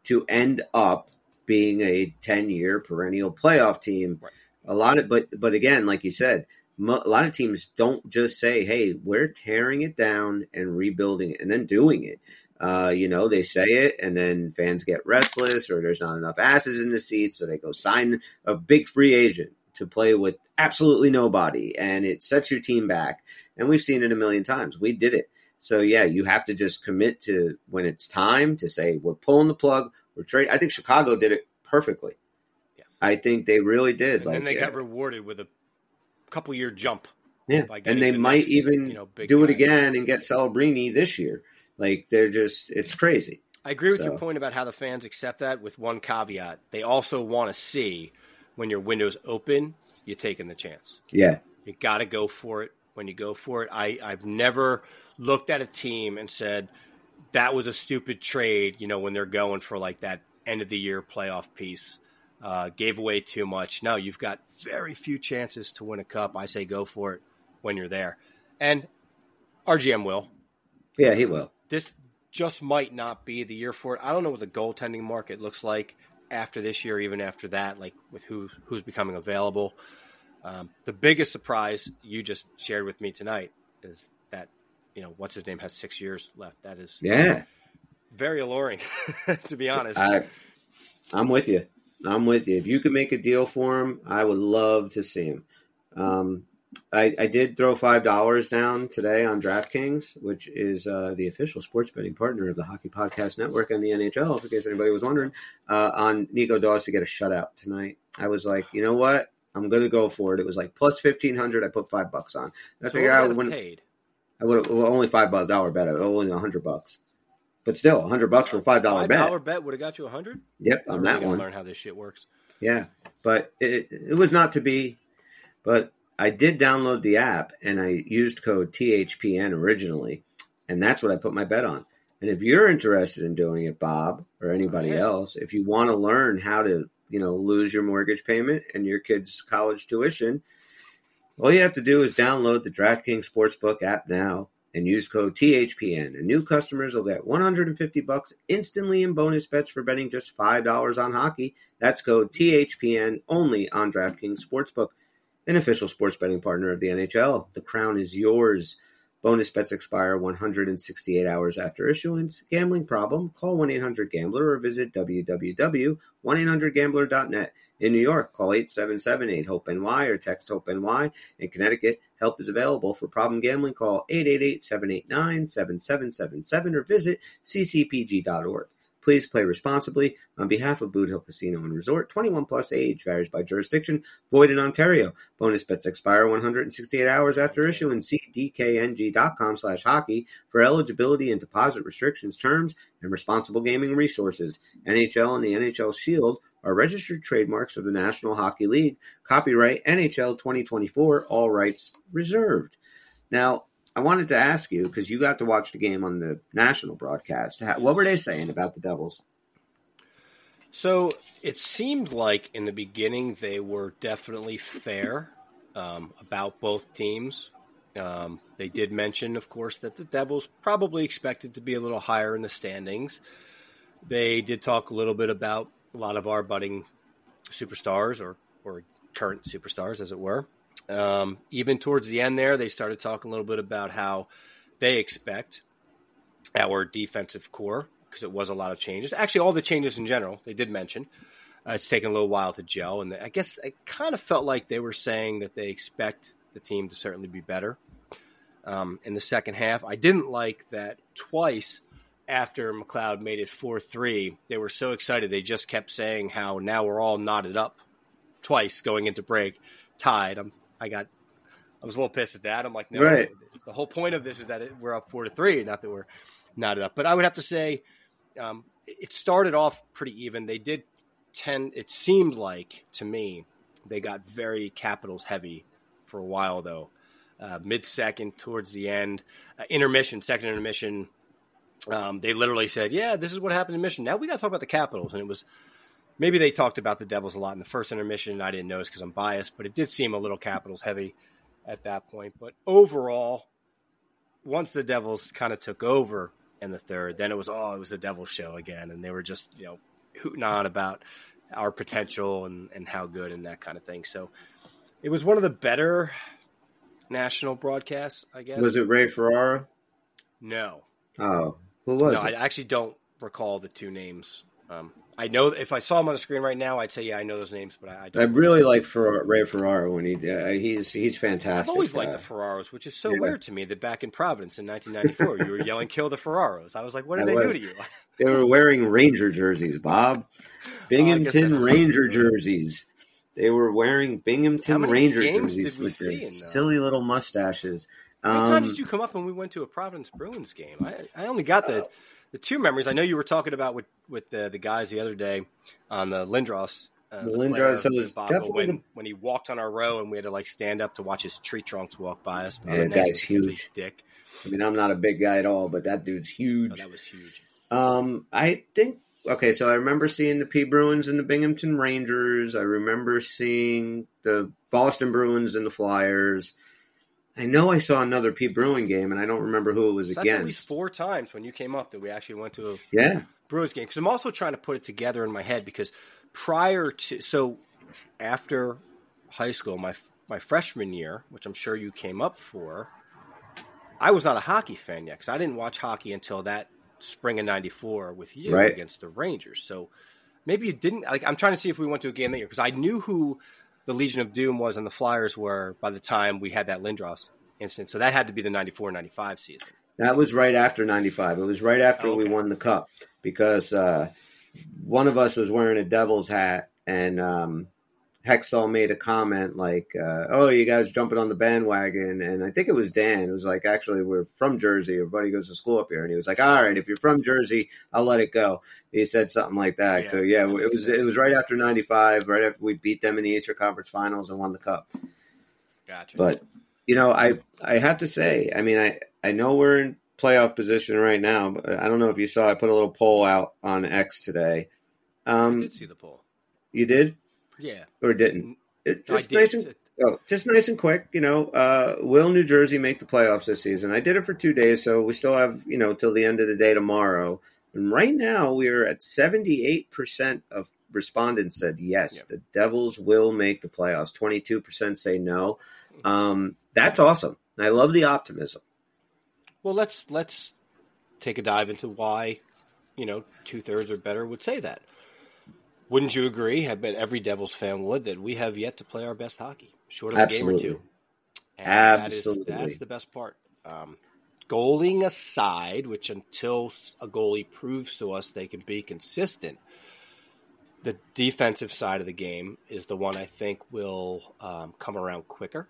to end up being a ten-year perennial playoff team. Right. A lot of, but but again, like you said, a lot of teams don't just say, "Hey, we're tearing it down and rebuilding it," and then doing it. Uh, you know, they say it, and then fans get restless, or there's not enough asses in the seats, so they go sign a big free agent to play with absolutely nobody, and it sets your team back. And we've seen it a million times. We did it. So yeah, you have to just commit to when it's time to say we're pulling the plug. We're trading. I think Chicago did it perfectly. Yes. I think they really did. And like, they got rewarded with a couple year jump. Yeah, and they the might next, even you know, do guy. it again and get Celebrini this year. Like they're just it's crazy. I agree with so. your point about how the fans accept that with one caveat. They also want to see when your window's open, you're taking the chance. Yeah. You got to go for it when you go for it. I, I've never looked at a team and said, that was a stupid trade, you know, when they're going for like that end of the year playoff piece. Uh, gave away too much. No, you've got very few chances to win a cup. I say go for it when you're there. And RGM will. Yeah, he will this just might not be the year for it. I don't know what the goaltending market looks like after this year, even after that, like with who who's becoming available. Um, the biggest surprise you just shared with me tonight is that you know what's his name has six years left. That is yeah, very alluring [LAUGHS] to be honest. I, I'm with you. I'm with you. If you could make a deal for him, I would love to see him. Um, I, I did throw five dollars down today on DraftKings, which is uh, the official sports betting partner of the Hockey Podcast Network and the NHL. In case anybody was wondering, uh, on Nico Daws to get a shutout tonight. I was like, you know what, I'm going to go for it. It was like plus fifteen hundred. I put five bucks on. I so figured I would. Paid? I would well, only five dollar bet. Only a hundred bucks, but still a hundred bucks for a five dollar bet. Dollar bet would have got you a hundred. Yep, on that one. Learn how this shit works. Yeah, but it, it was not to be. But I did download the app and I used code THPN originally, and that's what I put my bet on. And if you're interested in doing it, Bob, or anybody oh, else, if you want to learn how to, you know, lose your mortgage payment and your kids' college tuition, all you have to do is download the DraftKings Sportsbook app now and use code THPN. And new customers will get 150 bucks instantly in bonus bets for betting just $5 on hockey. That's code THPN only on DraftKings Sportsbook an official sports betting partner of the NHL. The crown is yours. Bonus bets expire 168 hours after issuance. Gambling problem? Call 1 800 Gambler or visit www.1800Gambler.net. In New York, call 877 8 HOPE NY or text HOPE NY. In Connecticut, help is available for problem gambling. Call 888 789 7777 or visit ccpg.org. Please play responsibly. On behalf of Boot Hill Casino and Resort, 21 plus age varies by jurisdiction. Void in Ontario. Bonus bets expire 168 hours after issuance. See dkng.com slash hockey for eligibility and deposit restrictions, terms, and responsible gaming resources. NHL and the NHL Shield are registered trademarks of the National Hockey League. Copyright NHL 2024. All rights reserved. Now, I wanted to ask you because you got to watch the game on the national broadcast. what were they saying about the Devils? So it seemed like in the beginning they were definitely fair um, about both teams. Um, they did mention, of course, that the Devils probably expected to be a little higher in the standings. They did talk a little bit about a lot of our budding superstars or, or current superstars, as it were. Um, even towards the end there, they started talking a little bit about how they expect our defensive core because it was a lot of changes. Actually, all the changes in general, they did mention. Uh, it's taken a little while to gel, and I guess it kind of felt like they were saying that they expect the team to certainly be better. um, in the second half. I didn't like that twice after McLeod made it 4 3, they were so excited. They just kept saying how now we're all knotted up twice going into break, tied. I'm, I got, I was a little pissed at that. I'm like, no, Right. the whole point of this is that it, we're up 4 to 3, not that we're not up. But I would have to say, um, it started off pretty even. They did tend, it seemed like to me, they got very capitals heavy for a while though. Uh, Mid second towards the end, uh, intermission, second intermission. Um, they literally said, "Yeah, this is what happened in mission." Now we got to talk about the Capitals, and it was maybe they talked about the Devils a lot in the first intermission. I didn't notice because I'm biased, but it did seem a little Capitals heavy at that point. But overall, once the Devils kind of took over in the third, then it was oh, it was the Devils show again, and they were just you know hooting on about our potential and and how good and that kind of thing. So it was one of the better national broadcasts, I guess. Was it Ray Ferraro? No, Oh, who was no, I actually don't recall the two names. Um, I know if I saw them on the screen right now, I'd say yeah, I know those names, but I, I I really like Fer- Ray Ferraro when he uh, he's he's fantastic. I've always liked uh, the Ferraros, which is so yeah. weird to me that back in Providence in 1994, you were yelling "Kill the Ferraros." I was like, "What did I they do to you?" [LAUGHS] They were wearing Ranger jerseys, Bob. Oh, Binghamton is- Ranger jerseys. They were wearing Binghamton Ranger jerseys with their uh, silly little mustaches. How many times Um, did you come up when we went to a Providence Bruins game? I, I only got the the two memories. I know you were talking about with with the, the guys the other day on the Lindros. Uh, The Lindros, so was definitely when, the- when he walked on our row and we had to like stand up to watch his tree trunks walk by us. Yeah, that guy's he was a huge. Dick. I mean, I'm not a big guy at all, but that dude's Oh, huge. that was huge. Um, I think okay. So I remember seeing the P Bruins and the Binghamton Rangers. I remember seeing the Boston Bruins and the Flyers. I know I saw another P Bruin game, and I don't remember who it was So that's at least against. four times when you came up that we actually went to a Yeah, Brewers game because I'm also trying to put it together in my head because prior to so after high school, my my freshman year, which I'm sure you came up for, I was not a hockey fan yet because I didn't watch hockey until that spring of '94 with you Right. against the Rangers. So maybe you didn't. Like I'm trying to see if we went to a game that year because I knew who the Legion of Doom was and the Flyers were by the time we had that Lindros incident. So that had to be the '94-'95 season. that was right after '95. It was right after we Okay. won the cup because uh, one of us was wearing a Devils hat, and um, Hextall made a comment like, uh, "Oh, you guys jumping on the bandwagon?" And I think it was Dan. It was like, "Actually, we're from Jersey. Everybody goes to school up here." And he was like, "All right, if you're from Jersey, I'll let it go." He said something like that. Yeah, so yeah, that it was sense. it was right after '95, right after we beat them in the Eastern Conference Finals and won the cup. Gotcha. But you know, I I have to say, I mean, I I know we're in playoff position right now, but I don't know if you saw. I put a little poll out on X today. I Um, did see the poll. you did Yeah, or didn't? It, just did. nice and oh, just nice and quick. You know, uh, will New Jersey make the playoffs this season? I did it for two days, so we still have you know till the end of the day tomorrow. And right now, we're at seventy eight percent of respondents said yes, Yep. the Devils will make the playoffs. Twenty two percent say no. Um, that's awesome. I love the optimism. Well, let's let's take a dive into why, you know, two thirds or better would say that. Wouldn't you agree? I bet every Devils fan would that we have yet to play our best hockey, short of a game or Absolutely. two. And that is- Absolutely. that's the best part. Um, goaling aside, which until a goalie proves to us they can be consistent, the defensive side of the game is the one I think will um, come around quicker.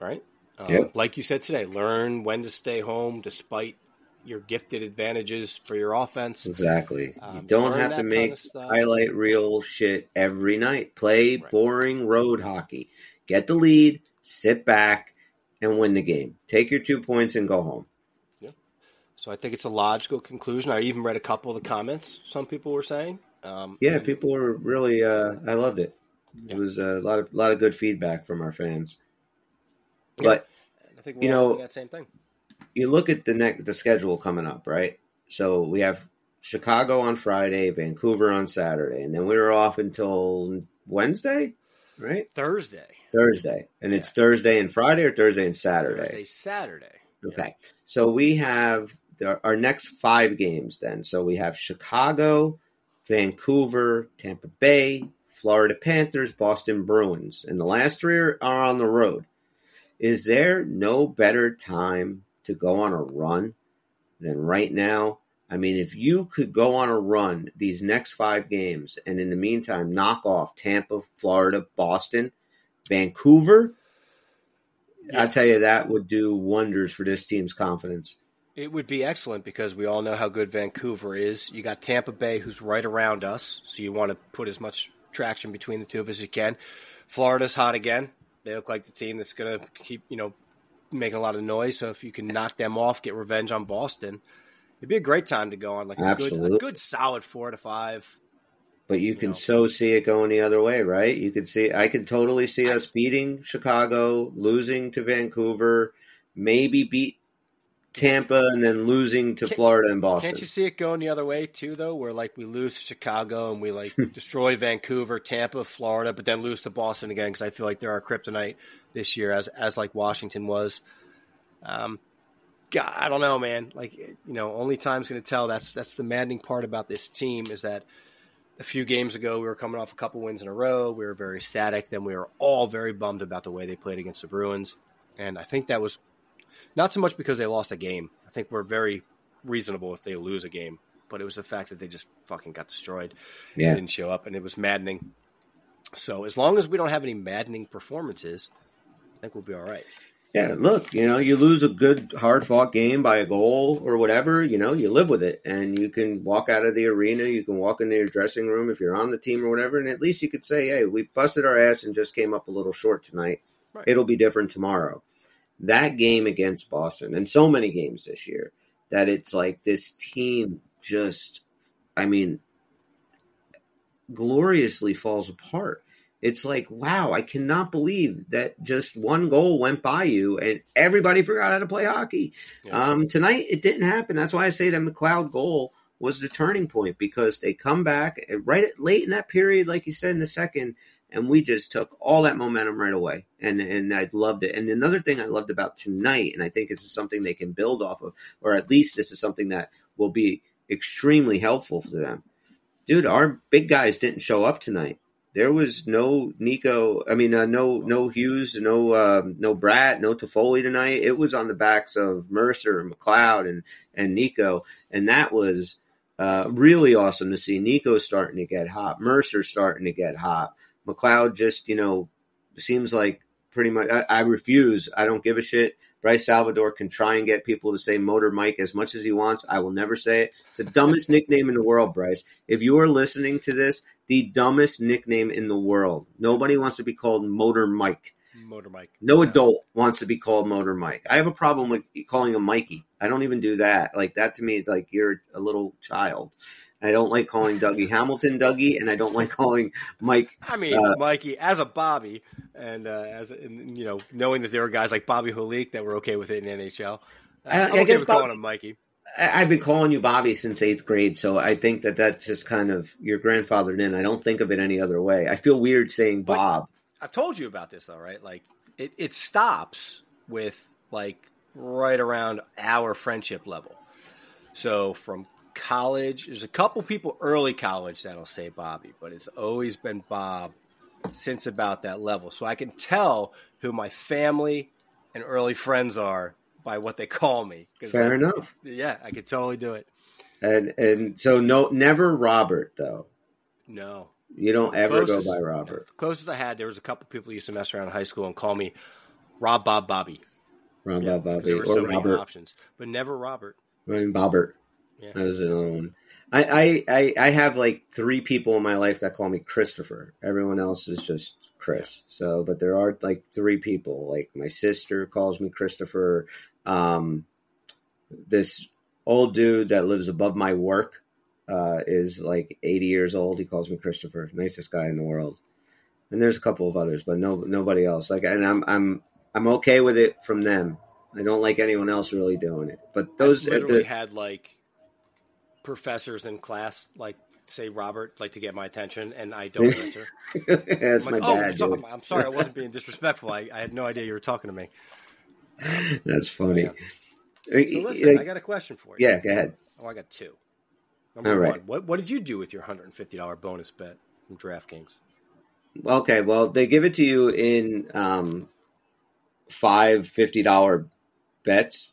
Right? Um, Yep. Like you said today, learn when to stay home despite your gifted advantages for your offense. Exactly. you Um, don't have to kind make of highlight reel shit every night. Play Right. boring road hockey. Get the lead, sit back, and win the game. Take your two points and go home. So I think it's a logical conclusion. I even read a couple of the comments some people were saying. Um, Yeah, and- people were really. Uh, I loved it. Yeah. It was a lot of lot of good feedback from our fans. Yeah. But I think we're you know- that same thing. You look at the next the schedule coming up, right? So we have Chicago on Friday, Vancouver on Saturday, and then we were off until Wednesday, right? Thursday, Thursday, and it's Thursday and Friday, or Thursday and Saturday. Thursday, Saturday. Okay, so we have our next five games. Then, so we have Chicago, Vancouver, Tampa Bay, Florida Panthers, Boston Bruins, and the last three are, are on the road. Is there no better time to go on a run than right now? I mean, if you could go on a run these next five games and in the meantime knock off Tampa, Florida, Boston, Vancouver, yeah. I tell you, that would do wonders for this team's confidence. It would be excellent because we all know how good Vancouver is. You got Tampa Bay, who's right around us, so you want to put as much traction between the two of us as you can. Florida's hot again. They look like the team that's going to keep, you know, making a lot of noise. So if you can knock them off, get revenge on Boston, it'd be a great time to go on like a good, a good solid four to five. But you, you can know. so see it going the other way, right? You could see, I could totally see us beating Chicago, losing to Vancouver, maybe beat Tampa and then losing to Florida and Boston. Can't you see it going the other way too, though? Where like we lose Chicago and we like [LAUGHS] destroy Vancouver, Tampa, Florida, but then lose to Boston again because I feel like they're our kryptonite this year, as as like Washington was. Um, God, I don't know, man. Like you know, only time's going to tell. That's that's the maddening part about this team is that a few games ago we were coming off a couple wins in a row. We were very static. Then we were all very bummed about the way they played against the Bruins, and I think that was not so much because they lost a game. I think we're very reasonable if they lose a game, but it was the fact that they just fucking got destroyed. Yeah. Didn't show up, and it was maddening. So as long as we don't have any maddening performances, I think we'll be all right. Yeah, look, you know, you lose a good, hard fought game by a goal or whatever, you know, you live with it. And you can walk out of the arena, you can walk into your dressing room if you're on the team or whatever, and at least you could say, hey, we busted our ass and just came up a little short tonight. Right. It'll be different tomorrow that game against Boston and so many games this year that it's like this team just, I mean, gloriously falls apart. It's like, wow, I cannot believe that just one goal went by you and everybody forgot how to play hockey. Yeah. Um, tonight, it didn't happen. That's why I say that McLeod goal was the turning point because they come back right at, late in that period, like you said in the second, and we just took all that momentum right away and and I loved it. And another thing I loved about tonight and I think this is something they can build off of or at least this is something that will be extremely helpful for them. Dude, our big guys didn't show up tonight. There was no Nico, I mean uh, no no Hughes, no uh, no Bratt, no Toffoli tonight. It was on the backs of Mercer and McLeod and and Nico and that was uh, really awesome to see Nico starting to get hot, Mercer starting to get hot. McLeod just, you know, seems like pretty much. I, I, refuse. I don't give a shit. Bryce Salvador can try and get people to say Motor Mike as much as he wants. I will never say it. It's the dumbest nickname in the world, Bryce. If you are listening to this, the dumbest nickname in the world. Nobody wants to be called Motor Mike. Motor Mike. No yeah. adult wants to be called Motor Mike. I have a problem with calling him Mikey. I don't even do that. Like that to me, it's like you're a little child. I don't like calling Dougie Hamilton Dougie, and I don't like calling Mike. I mean, uh, Mikey as a Bobby, and uh, as and, you know, knowing that there were guys like Bobby Holik that were okay with it in NHL. I, I, I guess Bobby, calling him Mikey. I, I've been calling you Bobby since eighth grade, so I think that that's just kind of your grandfathered in. I don't think of it any other way. I feel weird saying but Bob. I've told you about this though, right? Like it, it stops with like right around our friendship level. So from college. There's a couple people early college that'll say Bobby, but it's always been Bob since about that level. So I can tell who my family and early friends are by what they call me. Fair enough. Yeah, I could totally do it. And and so no, never Robert though. No, you don't ever closest, go by Robert. Closest I had, there was a couple people used to mess around in high school and call me Rob Bob Bobby. Rob yeah, Bob Bobby or so Robert options, but never Robert. I mean Bobbert. Yeah. That was another one. I, I, I have like three people in my life that call me Christopher. Everyone else is just Chris. So, but there are like three people. Like my sister calls me Christopher. Um, this old dude that lives above my work uh, is like 80 years old. He calls me Christopher. Nicest guy in the world. And there's a couple of others, but no nobody else. Like, and I'm I'm I'm okay with it from them. I don't like anyone else really doing it. But those I literally the, had like professors in class like say Robert like to get my attention, and I don't [LAUGHS] answer. That's I'm like, my oh. I'm, I'm, sorry, I wasn't being disrespectful. I, I, had no idea you were talking to me. [LAUGHS] That's funny. Yeah. So listen, I got a question for you. Yeah, go ahead. Oh, I got two. Number All right. one, what what did you do with your hundred and fifty dollar bonus bet from DraftKings? Okay, well, they give it to you in um, five fifty dollar bets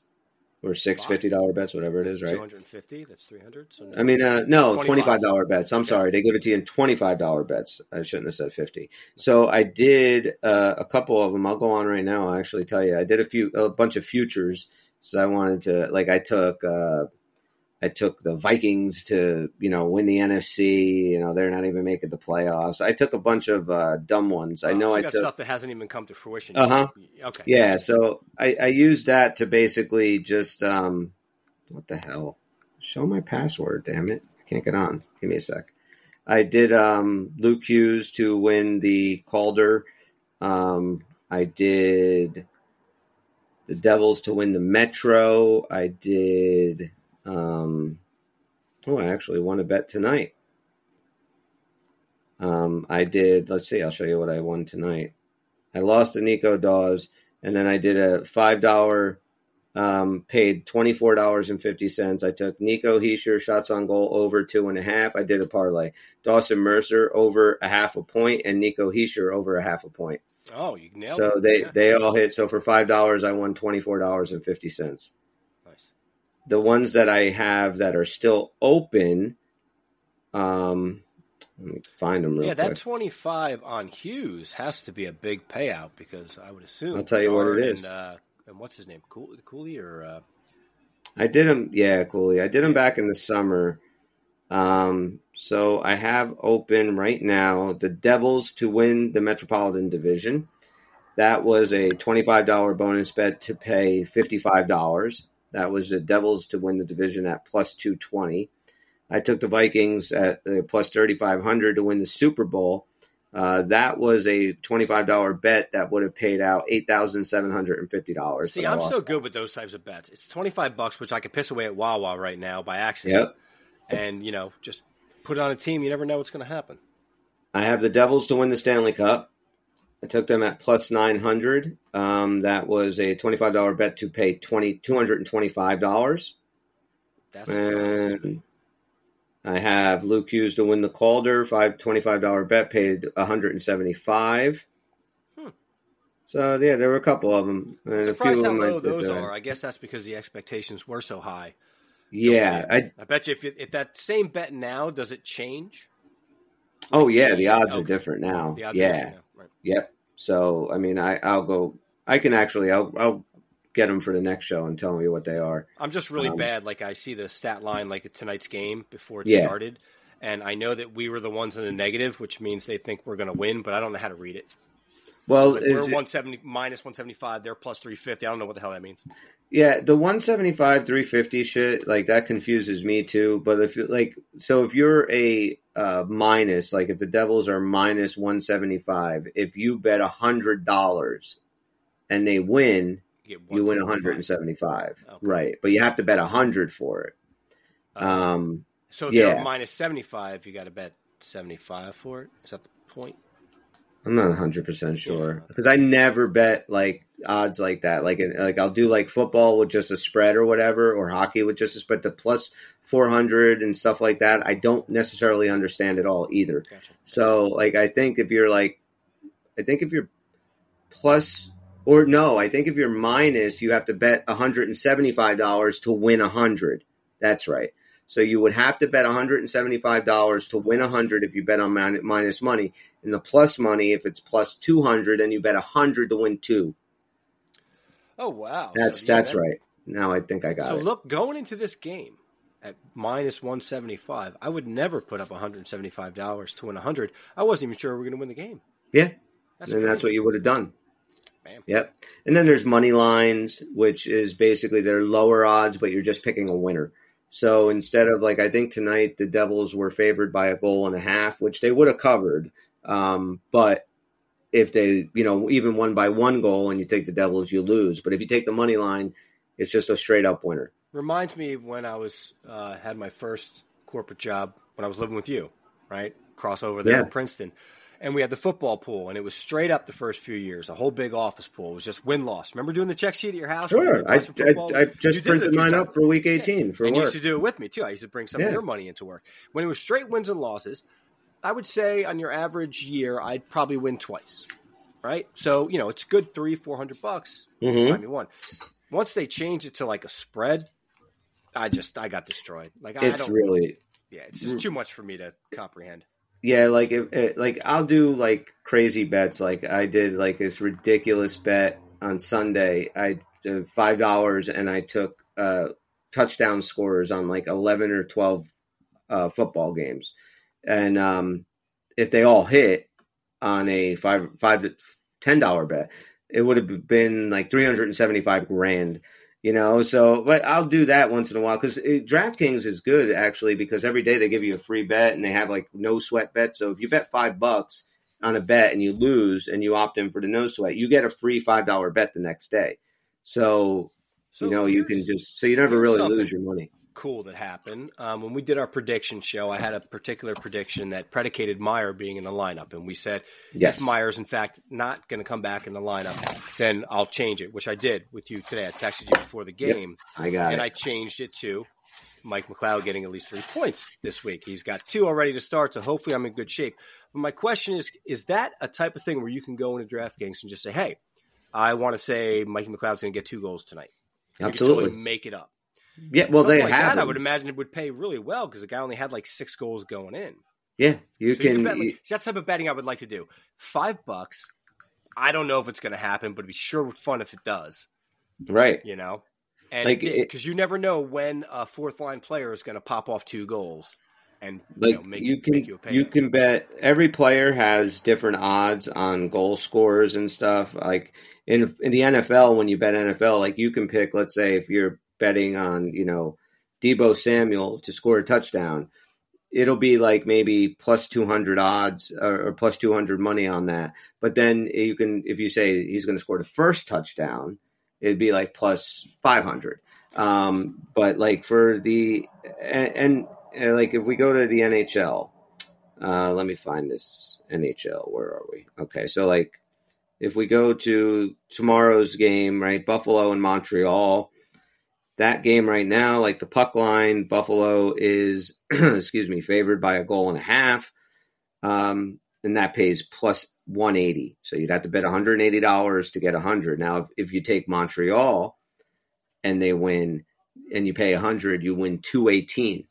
or six fifty dollar bets, whatever it is, right? Two hundred fifty. That's three hundred. So I mean, uh, no, 25. twenty five dollar bets. I'm Okay. sorry, they give it to you in twenty five dollar bets. I shouldn't have said fifty. So I did uh, a couple of them. I'll go on right now. I'll actually tell you, I did a few, a bunch of futures. So I wanted to, like, I took, uh, I took the Vikings to, you know, win the NFC. You know, they're not even making the playoffs. I took a bunch of uh, dumb ones. I Oh, know so I took. stuff that hasn't even come to fruition. Uh-huh. Okay. Yeah, so I, I used that to basically just um what the hell? Show my password, damn it. I can't get on. Give me a sec. I did um Luke Hughes to win the Calder. Um I did the Devils to win the Metro. I did um, oh, I actually won a bet tonight. Um, I did, let's see, I'll show you what I won tonight. I lost to Nico Daws, and then I did a $5, um, paid $24.50. I took Nico Hischier shots on goal over two and a half. I did a parlay. Dawson Mercer over a half a point, and Nico Hischier over a half a point. Oh, you nailed so it. So they, they all hit. So for $5, I won $24.50. The ones that I have that are still open, um, let me find them real Yeah, quick. that twenty-five on Hughes has to be a big payout because I would assume. I'll tell you what it is. And, uh, and what's his name? Cool, Cooley or uh, I did him. yeah, Cooley. I did him back in the summer. Um, so I have open right now the Devils to win the Metropolitan Division. That was a twenty-five dollar bonus bet to pay fifty-five dollars. That was the Devils to win the division at plus two twenty. I took the Vikings at uh, plus thirty-five hundred to win the Super Bowl. Uh, that was a twenty-five dollar bet that would have paid out eight thousand seven hundred and fifty dollars. See, I'm so good with those types of bets. It's 25 bucks, which I could piss away at Wawa right now by accident. Yep. And, you know, just put it on a team. You never know what's going to happen. I have the Devils to win the Stanley Cup. I took them at plus 900. Um, that was a $25 bet to pay 20, $225. That's. And I have Luke Hughes to win the Calder, five $25 bet, paid 175 Hmm. So, yeah, there were a couple of them. And a few Surprised of how low those uh, are. I guess that's because the expectations were so high. Yeah. I, I bet you if, if that same bet now, does it change? oh, yeah, the odds are different now. The odds are yeah. Right. Yep. So I mean, I I'll go. I can actually. I'll I'll get them for the next show and tell me what they are. I'm just really Um, bad. Like I see the stat line like at tonight's game before it Yeah. started, and I know that we were the ones in the negative, which means they think we're going to win, but I don't know how to read it. Well, like we're it- 170 minus 175. They're plus 350. I don't know what the hell that means. yeah, the one seventy five three fifty shit like that confuses me too. But if you like, so if you're a uh, minus, like if the Devils are minus one seventy five, if you bet a hundred dollars and they win, You, you win 175. one hundred and seventy five, Okay. right? But you have to bet a hundred for it. Uh, Um, so if yeah. you're minus 75, you got to bet 75 for it. Is that the point? I'm not 100 percent sure because I never bet like odds like that. Like like I'll do like football with just a spread or whatever, or hockey with just a spread. The plus 400 and stuff like that, I don't necessarily understand at all either. Gotcha. So like I think if you're like, I think if you're plus or no, I think if you're minus, you have to bet 175 dollars to win a hundred. That's right. So you would have to bet 175 dollars to win a hundred if you bet on min- minus money. And the plus money, if it's plus 200, then you bet a hundred to win two. Oh, wow. That's So, yeah, that's that- right. Now I think I got So it. So look, going into this game at minus 175, I would never put up 175 dollars to win 100. I wasn't even sure we were going to win the game. yeah, That's and that's what you would have done. Bam. Yep. And then there's money lines, which is basically they're lower odds, but you're just picking a winner. So instead of like I think tonight the Devils were favored by a goal and a half, which they would have covered. Um, but if they, you know, even won by one goal and you take the Devils, you lose. But if you take the money line, it's just a straight up winner. Reminds me of when I was uh, had my first corporate job when I was living with you, right? Crossover there Yeah. in Princeton. And we had the football pool, and it was straight up the first few years. A whole big office pool. It was just win loss. Remember doing the check sheet at your house? Sure. I. I, I just did it a printed mine times. up for week 18 for and you used to do it with me too. I used to bring some Yeah. of your money into work. When it was straight wins and losses, I would say on your average year, I'd probably win twice. right? So you know it's good three four hundred bucks. Mhm. Time you won. Once they change it to like a spread, I just I got destroyed. Like I It's really yeah, it's just too much for me to comprehend. Yeah, like it, like I'll do like crazy bets. Like I did like this ridiculous bet on Sunday. I did five dollars and I took uh, touchdown scorers on like eleven or twelve uh, football games, and um, if they all hit on a five five to ten dollar bet, it would have been like three hundred and seventy five grand. You know, so but I'll do that once in a while because uh, DraftKings is good actually because every day they give you a free bet and they have like no sweat bet. So if you bet five bucks on a bet and you lose and you opt in for the no sweat, you get a free five dollar bet the next day. So, So you know you can just so you never really something. lose your money. Cool that happened. Um, when we did our prediction show, I had a particular prediction that predicated Meier being in the lineup, and we said Yes, if Meier's in fact not going to come back in the lineup, then I'll change it, which I did with you today. I texted you before the Yep. game, I got and it. I changed it to Mike McLeod getting at least three points this week. He's got two already to start, so hopefully I'm in good shape. But my question is: Is that a type of thing where you can go into DraftKings and just say, "Hey, I want to say Mike McLeod's going to get two goals tonight"? You can Absolutely. totally make it up. Yeah, well Something they like have. that. I would imagine it would pay really well because the guy only had like six goals going in. yeah, you So you can. can bet, like, see, that's the type of betting I would like to do. Five bucks. I don't know if it's going to happen, but it'd be sure fun if it does. right. You know, and because you never know when a fourth line player is going to pop off two goals and like you know, make you can make you pay. you can bet every player has different odds on goal scores and stuff like in in the NFL when you bet NFL like you can pick let's say if you're betting on you know Deebo Samuel to score a touchdown it'll be like maybe plus 200 odds or, or plus 200 money on that but then you can if you say he's going to score the first touchdown it'd be like plus 500 um, but like for the and, and uh, like if we go to the NHL, uh, let me find this NHL. Where are we? Okay, so like if we go to tomorrow's game, right? Buffalo and Montreal. That game right now, like the puck line, Buffalo is, [CLEARS THROAT] excuse me, favored by a goal and a half, um, and that pays plus one eighty. So you'd have to bet one hundred and eighty dollars to get hundred. Now, if, if you take Montreal and they win, and you pay hundred, you win two eighteen.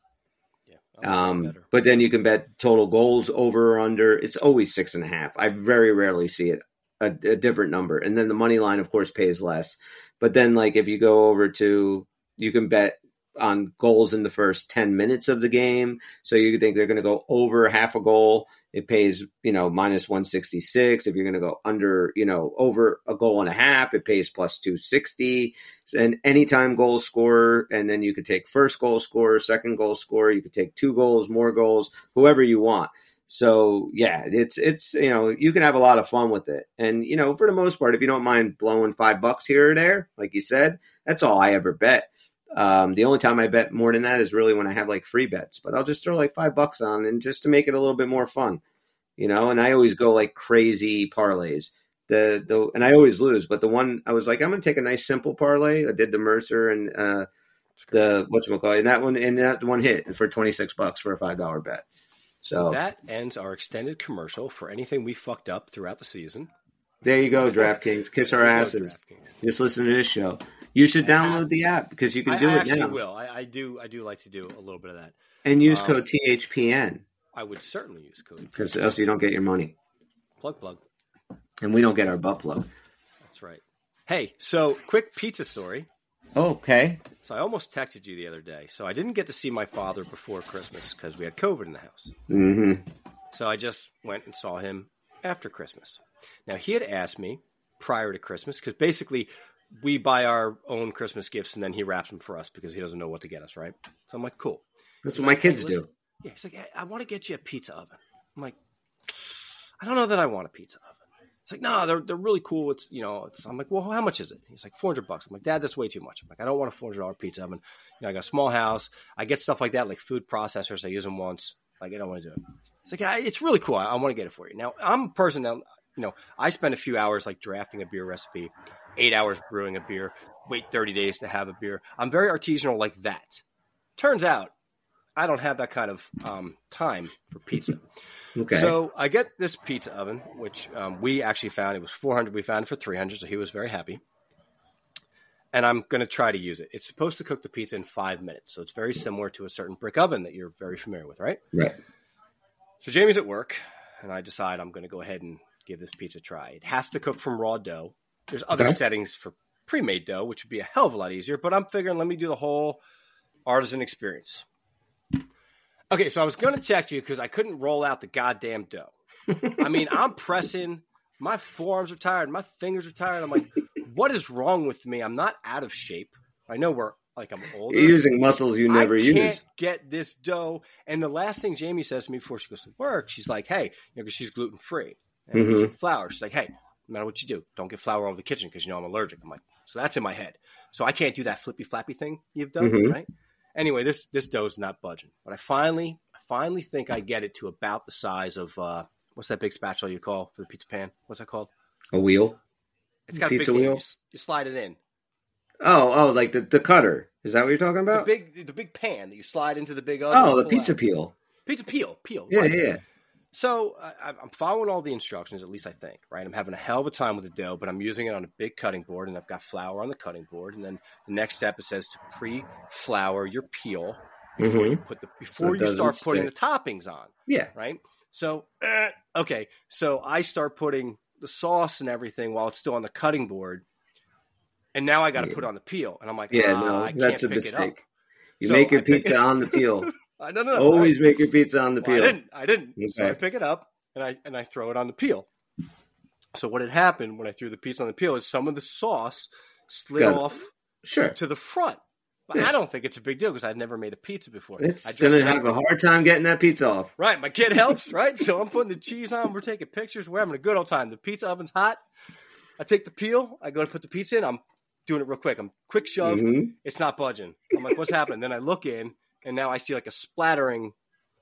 yeah, I like that Um, but then you can bet total goals over or under. It's always six and a half. I very rarely see it a, a different number. And then the money line, of course, pays less. But then, like if you go over to, you can bet on goals in the first ten minutes of the game. So you think they're going to go over half a goal. It pays, you know, minus one sixty six. If you're going to go under, you know, over a goal and a half, it pays plus two sixty and anytime goal scorer, and then you could take first goal scorer, second goal scorer. You could take two goals, more goals, whoever you want. So yeah, it's it's you know you can have a lot of fun with it, and you know for the most part, if you don't mind blowing five bucks here or there, like you said, that's all I ever bet. Um, the only time I bet more than that is really when I have like free bets, but I'll just throw like five bucks on, and just to make it a little bit more fun, you know. And I always go like crazy parlays the the and I always lose, but the one I was like, I'm gonna take a nice simple parlay. I did the Mercer and uh the what's call and that one and that one hit for twenty six bucks for a five dollar bet. So That ends our extended commercial for anything we fucked up throughout the season. there you go, [LAUGHS] DraftKings. Kiss our asses. Just listen to this show. You should download the app because you can I, do I it actually now will. I, I do. I do like to do a little bit of that. and use Um, code THPN I would certainly use code because else you don't get your money plug plug. and we don't get our butt plug. That's right. Hey, so quick pizza story. Okay. So I almost texted you the other day. So I didn't get to see my father before Christmas because we had COVID in the house. hmm So I just went and saw him after Christmas. Now he had asked me prior to Christmas because basically we buy our own Christmas gifts and then he wraps them for us because he doesn't know what to get us, right? So I'm like, cool. That's He's what my like, "Hey, kids do. Yeah, he's like, hey, I want to get you a pizza oven. I'm like, I don't know that I want a pizza oven. It's like, no, they're they're really cool. It's you know, it's, I'm like, well, how much is it? He's like, four hundred bucks. I'm like, Dad, that's way too much. I'm like, I don't want a four hundred dollar pizza oven. You know, I got a small house. I get stuff like that, like food processors. I use them once. Like, I don't want to do it. It's like, "I- it's really cool. I, I want to get it for you. Now, I'm a person that you know, I spend a few hours like drafting a beer recipe, eight hours brewing a beer, wait thirty days to have a beer. I'm very artisanal like that. Turns out, I don't have that kind of um, time for pizza. [LAUGHS] Okay. So I get this pizza oven, which um, we actually found. It was 400. We found it for 300, so he was very happy. And I'm going to try to use it. It's supposed to cook the pizza in five minutes, so it's very similar to a certain brick oven that you're very familiar with, right? right. So Jamie's at work, and I decide I'm going to go ahead and give this pizza a try. It has to cook from raw dough. There's other Okay. settings for pre-made dough, which would be a hell of a lot easier. But I'm figuring, let me do the whole artisan experience. Okay, so I was going to text you because I couldn't roll out the goddamn dough. [LAUGHS] I mean, I'm pressing. My forearms are tired. My fingers are tired. I'm like, what is wrong with me? I'm not out of shape. I know we're like I'm older. You're using muscles you never I can't use. get this dough. And the last thing Jamie says to me before she goes to work, she's like, "Hey, you know, because she's gluten free and Mhm. using flour." She's like, "Hey, no matter what you do, don't get flour all over the kitchen because you know I'm allergic." I'm like, "So that's in my head. So I can't do that flippy flappy thing you've done, Mhm. right?" Anyway, this this dough's not budging, but I finally I finally think I get it to about the size of uh, what's that big spatula you call for the pizza pan? What's that called? A wheel? It's got Pizza a big wheel? You, you slide it in. Oh, oh, like the, the cutter. Is that what you're talking The about? big the big pan that you slide into the big oven. oh, the pizza out. peel. Pizza peel, peel. Yeah, right. yeah, yeah. So I, I'm following all the instructions, at least I think, right? I'm having a hell of a time with the dough, but I'm using it on a big cutting board, and I've got flour on the cutting board. And then the next step it says to pre-flour your peel before Mhm. you put the before you doesn't start putting stick. the toppings on, Yeah. right? So eh, okay, so I start putting the sauce and everything while it's still on the cutting board, and now I got to Yeah. put on the peel, and I'm like, Yeah, ah, no, I can't that's a pick it up. mistake. You So make your pizza on the peel. [LAUGHS] I no, no, no, Always make your pizza on the Well, peel. I didn't. I didn't. So I pick it up and I and I throw it on the peel. So what had happened when I threw the pizza on the peel is some of the sauce slid Got it. off Sure. to the front. But Yeah. I don't think it's a big deal because I've never made a pizza before. It's I gonna have a hard time getting that pizza off. Right, my kid helps, [LAUGHS] right? So I'm putting the cheese on. We're taking pictures. We're having a good old time. The pizza oven's hot. I take the peel. I go to put the pizza in. I'm doing it real quick. I'm quick shove. Mhm. It's not budging. I'm like, what's happening? Then I look in, and now I see like a splattering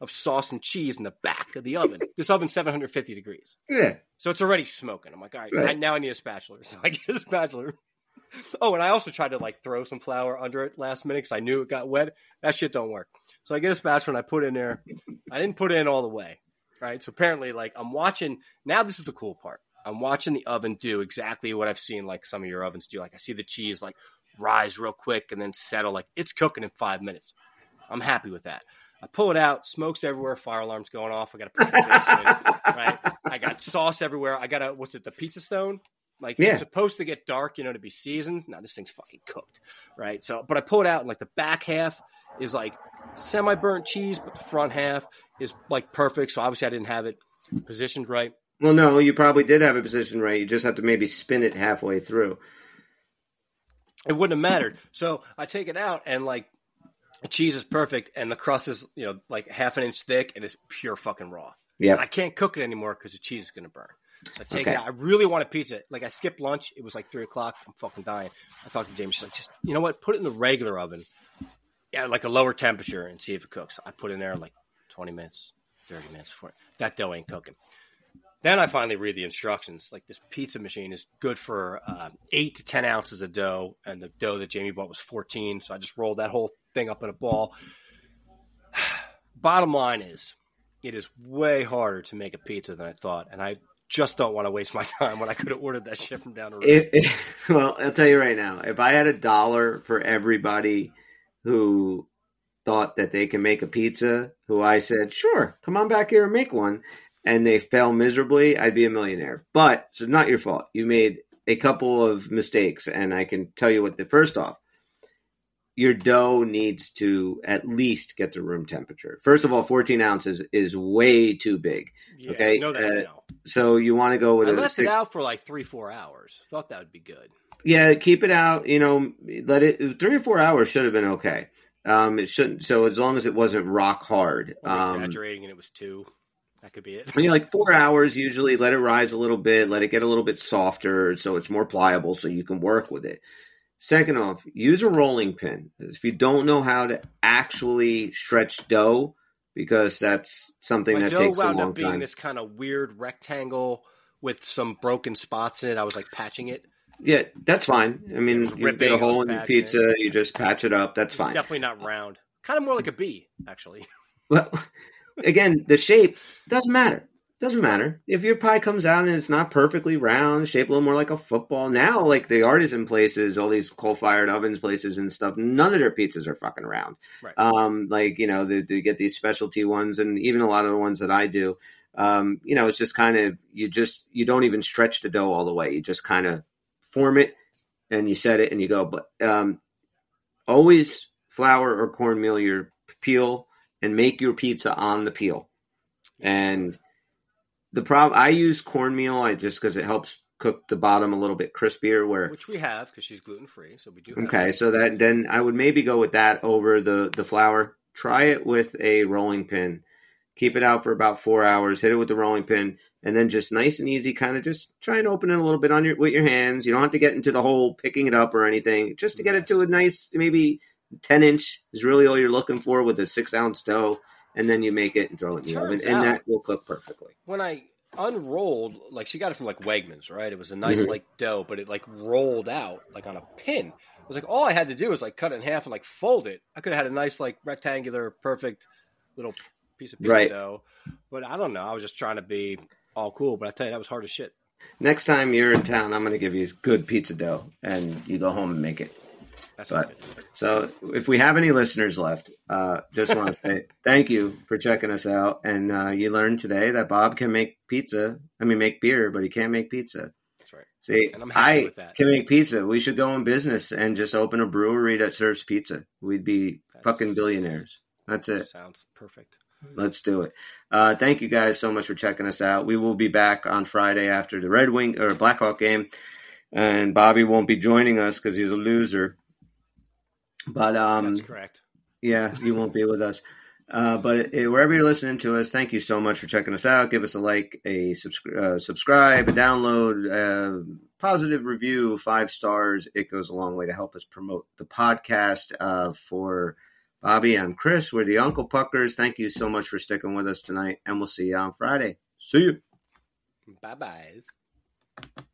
of sauce and cheese in the back of the oven. [LAUGHS] This oven's 750 degrees, Yeah. so it's already smoking. I'm like, all right, Right. Now I need a spatula. [LAUGHS] So I get a spatula. Oh, and I also tried to like throw some flour under it last minute because I knew it got wet. That shit don't work. So I get a spatula and I put it in there. I didn't put it in all the way, right? So apparently, like I'm watching. Now this is the cool part. I'm watching the oven do exactly what I've seen like some of your ovens do. Like I see the cheese like rise real quick and then settle. Like it's cooking in five minutes. I'm happy with that. I pull it out, smokes everywhere, fire alarm's going off. I got to put the in, [LAUGHS] right? I got sauce everywhere. I got a what's it, the pizza stone? Like Yeah. it's supposed to get dark, you know, to be seasoned. Now this thing's fucking cooked, right? So, but I pull it out, and like the back half is like semi burnt cheese, but the front half is like perfect. So obviously I didn't have it positioned right. Well, no, you probably did have it positioned right. You just have to maybe spin it halfway through. it wouldn't have mattered. So I take it out and like cheese is perfect and the crust is, you know, like half an inch thick and it's pure fucking raw. Yeah, I can't cook it anymore because the cheese is going to burn. So I take it out. I really want a pizza. Like I skipped lunch. It was like three o'clock. I'm fucking dying. I talked to Jamie. She's like, just, you know what? Put it in the regular oven. Yeah, like a lower temperature and see if it cooks. I put it in there like 20 minutes, 30 minutes before that dough ain't cooking. Then I finally read the instructions. Like this pizza machine is good for uh, eight to ten ounces of dough, and the dough that Jamie bought was fourteen. So I just rolled that whole thing up in a ball. [SIGHS] Bottom line is, it is way harder to make a pizza than I thought, and I just don't want to waste my [LAUGHS] time when I could have ordered that shit from down the road. [LAUGHS] Well, I'll tell you right now, if I had a dollar for everybody who thought that they can make a pizza, who I said, sure, come on back here and make one, and they fell miserably, I'd be a millionaire. But it's not your fault. You made a couple of mistakes, and I can tell you what the first off, your dough needs to at least get to room temperature. First of all, 14 ounces is way too big. yeah, okay, that uh, now. So you want to go with I a left six, it out for like three, four hours. Thought that would be good. yeah, keep it out. You know, let it three or four hours should have been okay. Um, it shouldn't. So as long as it wasn't rock hard, um, exaggerating, and it was two. That could be it. I mean, like four hours usually. Let it rise a little bit. Let it get a little bit softer, so it's more pliable, so you can work with it. Second off, use a rolling pin. If you don't know how to actually stretch dough, because that's something My that takes a wound long up being time. this kind of weird rectangle with some broken spots in it. I was like patching it. Yeah, that's fine. I mean, It you get a hole in your pizza, you just patch it up. That's It's fine. definitely not round. Kind of more like a bee, actually. Well, [LAUGHS] again, the shape doesn't matter. Doesn't matter if your pie comes out and it's not perfectly round, shaped a little more like a football. Now, like the artisan places, all these coal-fired ovens places and stuff, none of their pizzas are fucking round. Right. Um, like you know, they, they get these specialty ones, and even a lot of the ones that I do, um, you know, it's just kind of you just you don't even stretch the dough all the way. You just kind of form it and you set it and you go. But um, always flour or cornmeal your peel and make your pizza on the peel. And the problem I use cornmeal I just because it helps cook the bottom a little bit crispier. Where Which we have because she's gluten free, so we do. Have okay, so that then I would maybe go with that over the the flour. Try it with a rolling pin. Keep it out for about four hours. Hit it with the rolling pin, and then just nice and easy, kind of just try and open it a little bit on your with your hands. You don't have to get into the whole picking it up or anything. Just to get it to a nice, maybe ten inch is really all you're looking for with a six ounce dough, and then you make it and throw it in the oven, Turns and that will cook perfectly. when I unrolled, like she got it from like Wegmans, right? It was a nice Mhm. like dough, but it like rolled out like on a pin. It was like all I had to do was like cut it in half and like fold it. I could have had a nice like rectangular, perfect little piece of pizza Right. dough. But I don't know. I was just trying to be all cool. But I tell you, that was hard as shit. Next time you're in town, I'm going to give you good pizza dough, and you go home and make it. That's But- good. So, if we have any listeners left, uh, just want to [LAUGHS] say thank you for checking us out. And uh, you learned today that Bob can make pizza. I mean, make beer, but he can't make pizza. That's right. See, And I'm happy I can make pizza. We should go in business and just open a brewery that serves pizza. We'd be That's- fucking billionaires. That's it. Sounds perfect. Let's do it. Uh, thank you guys so much for checking us out. We will be back on Friday after the Red Wing or Blackhawk game, and Bobby won't be joining us because he's a loser. But um, That's correct. yeah, you won't be with us. Uh, but uh, wherever you're listening to us, thank you so much for checking us out. Give us a like, a subscri- uh, subscribe, a download, uh, positive review, five stars. It goes a long way to help us promote the podcast. Uh, for Bobby, I'm Chris. We're the Uncle Puckers. Thank you so much for sticking with us tonight, and we'll see you on Friday. See you. Bye bye.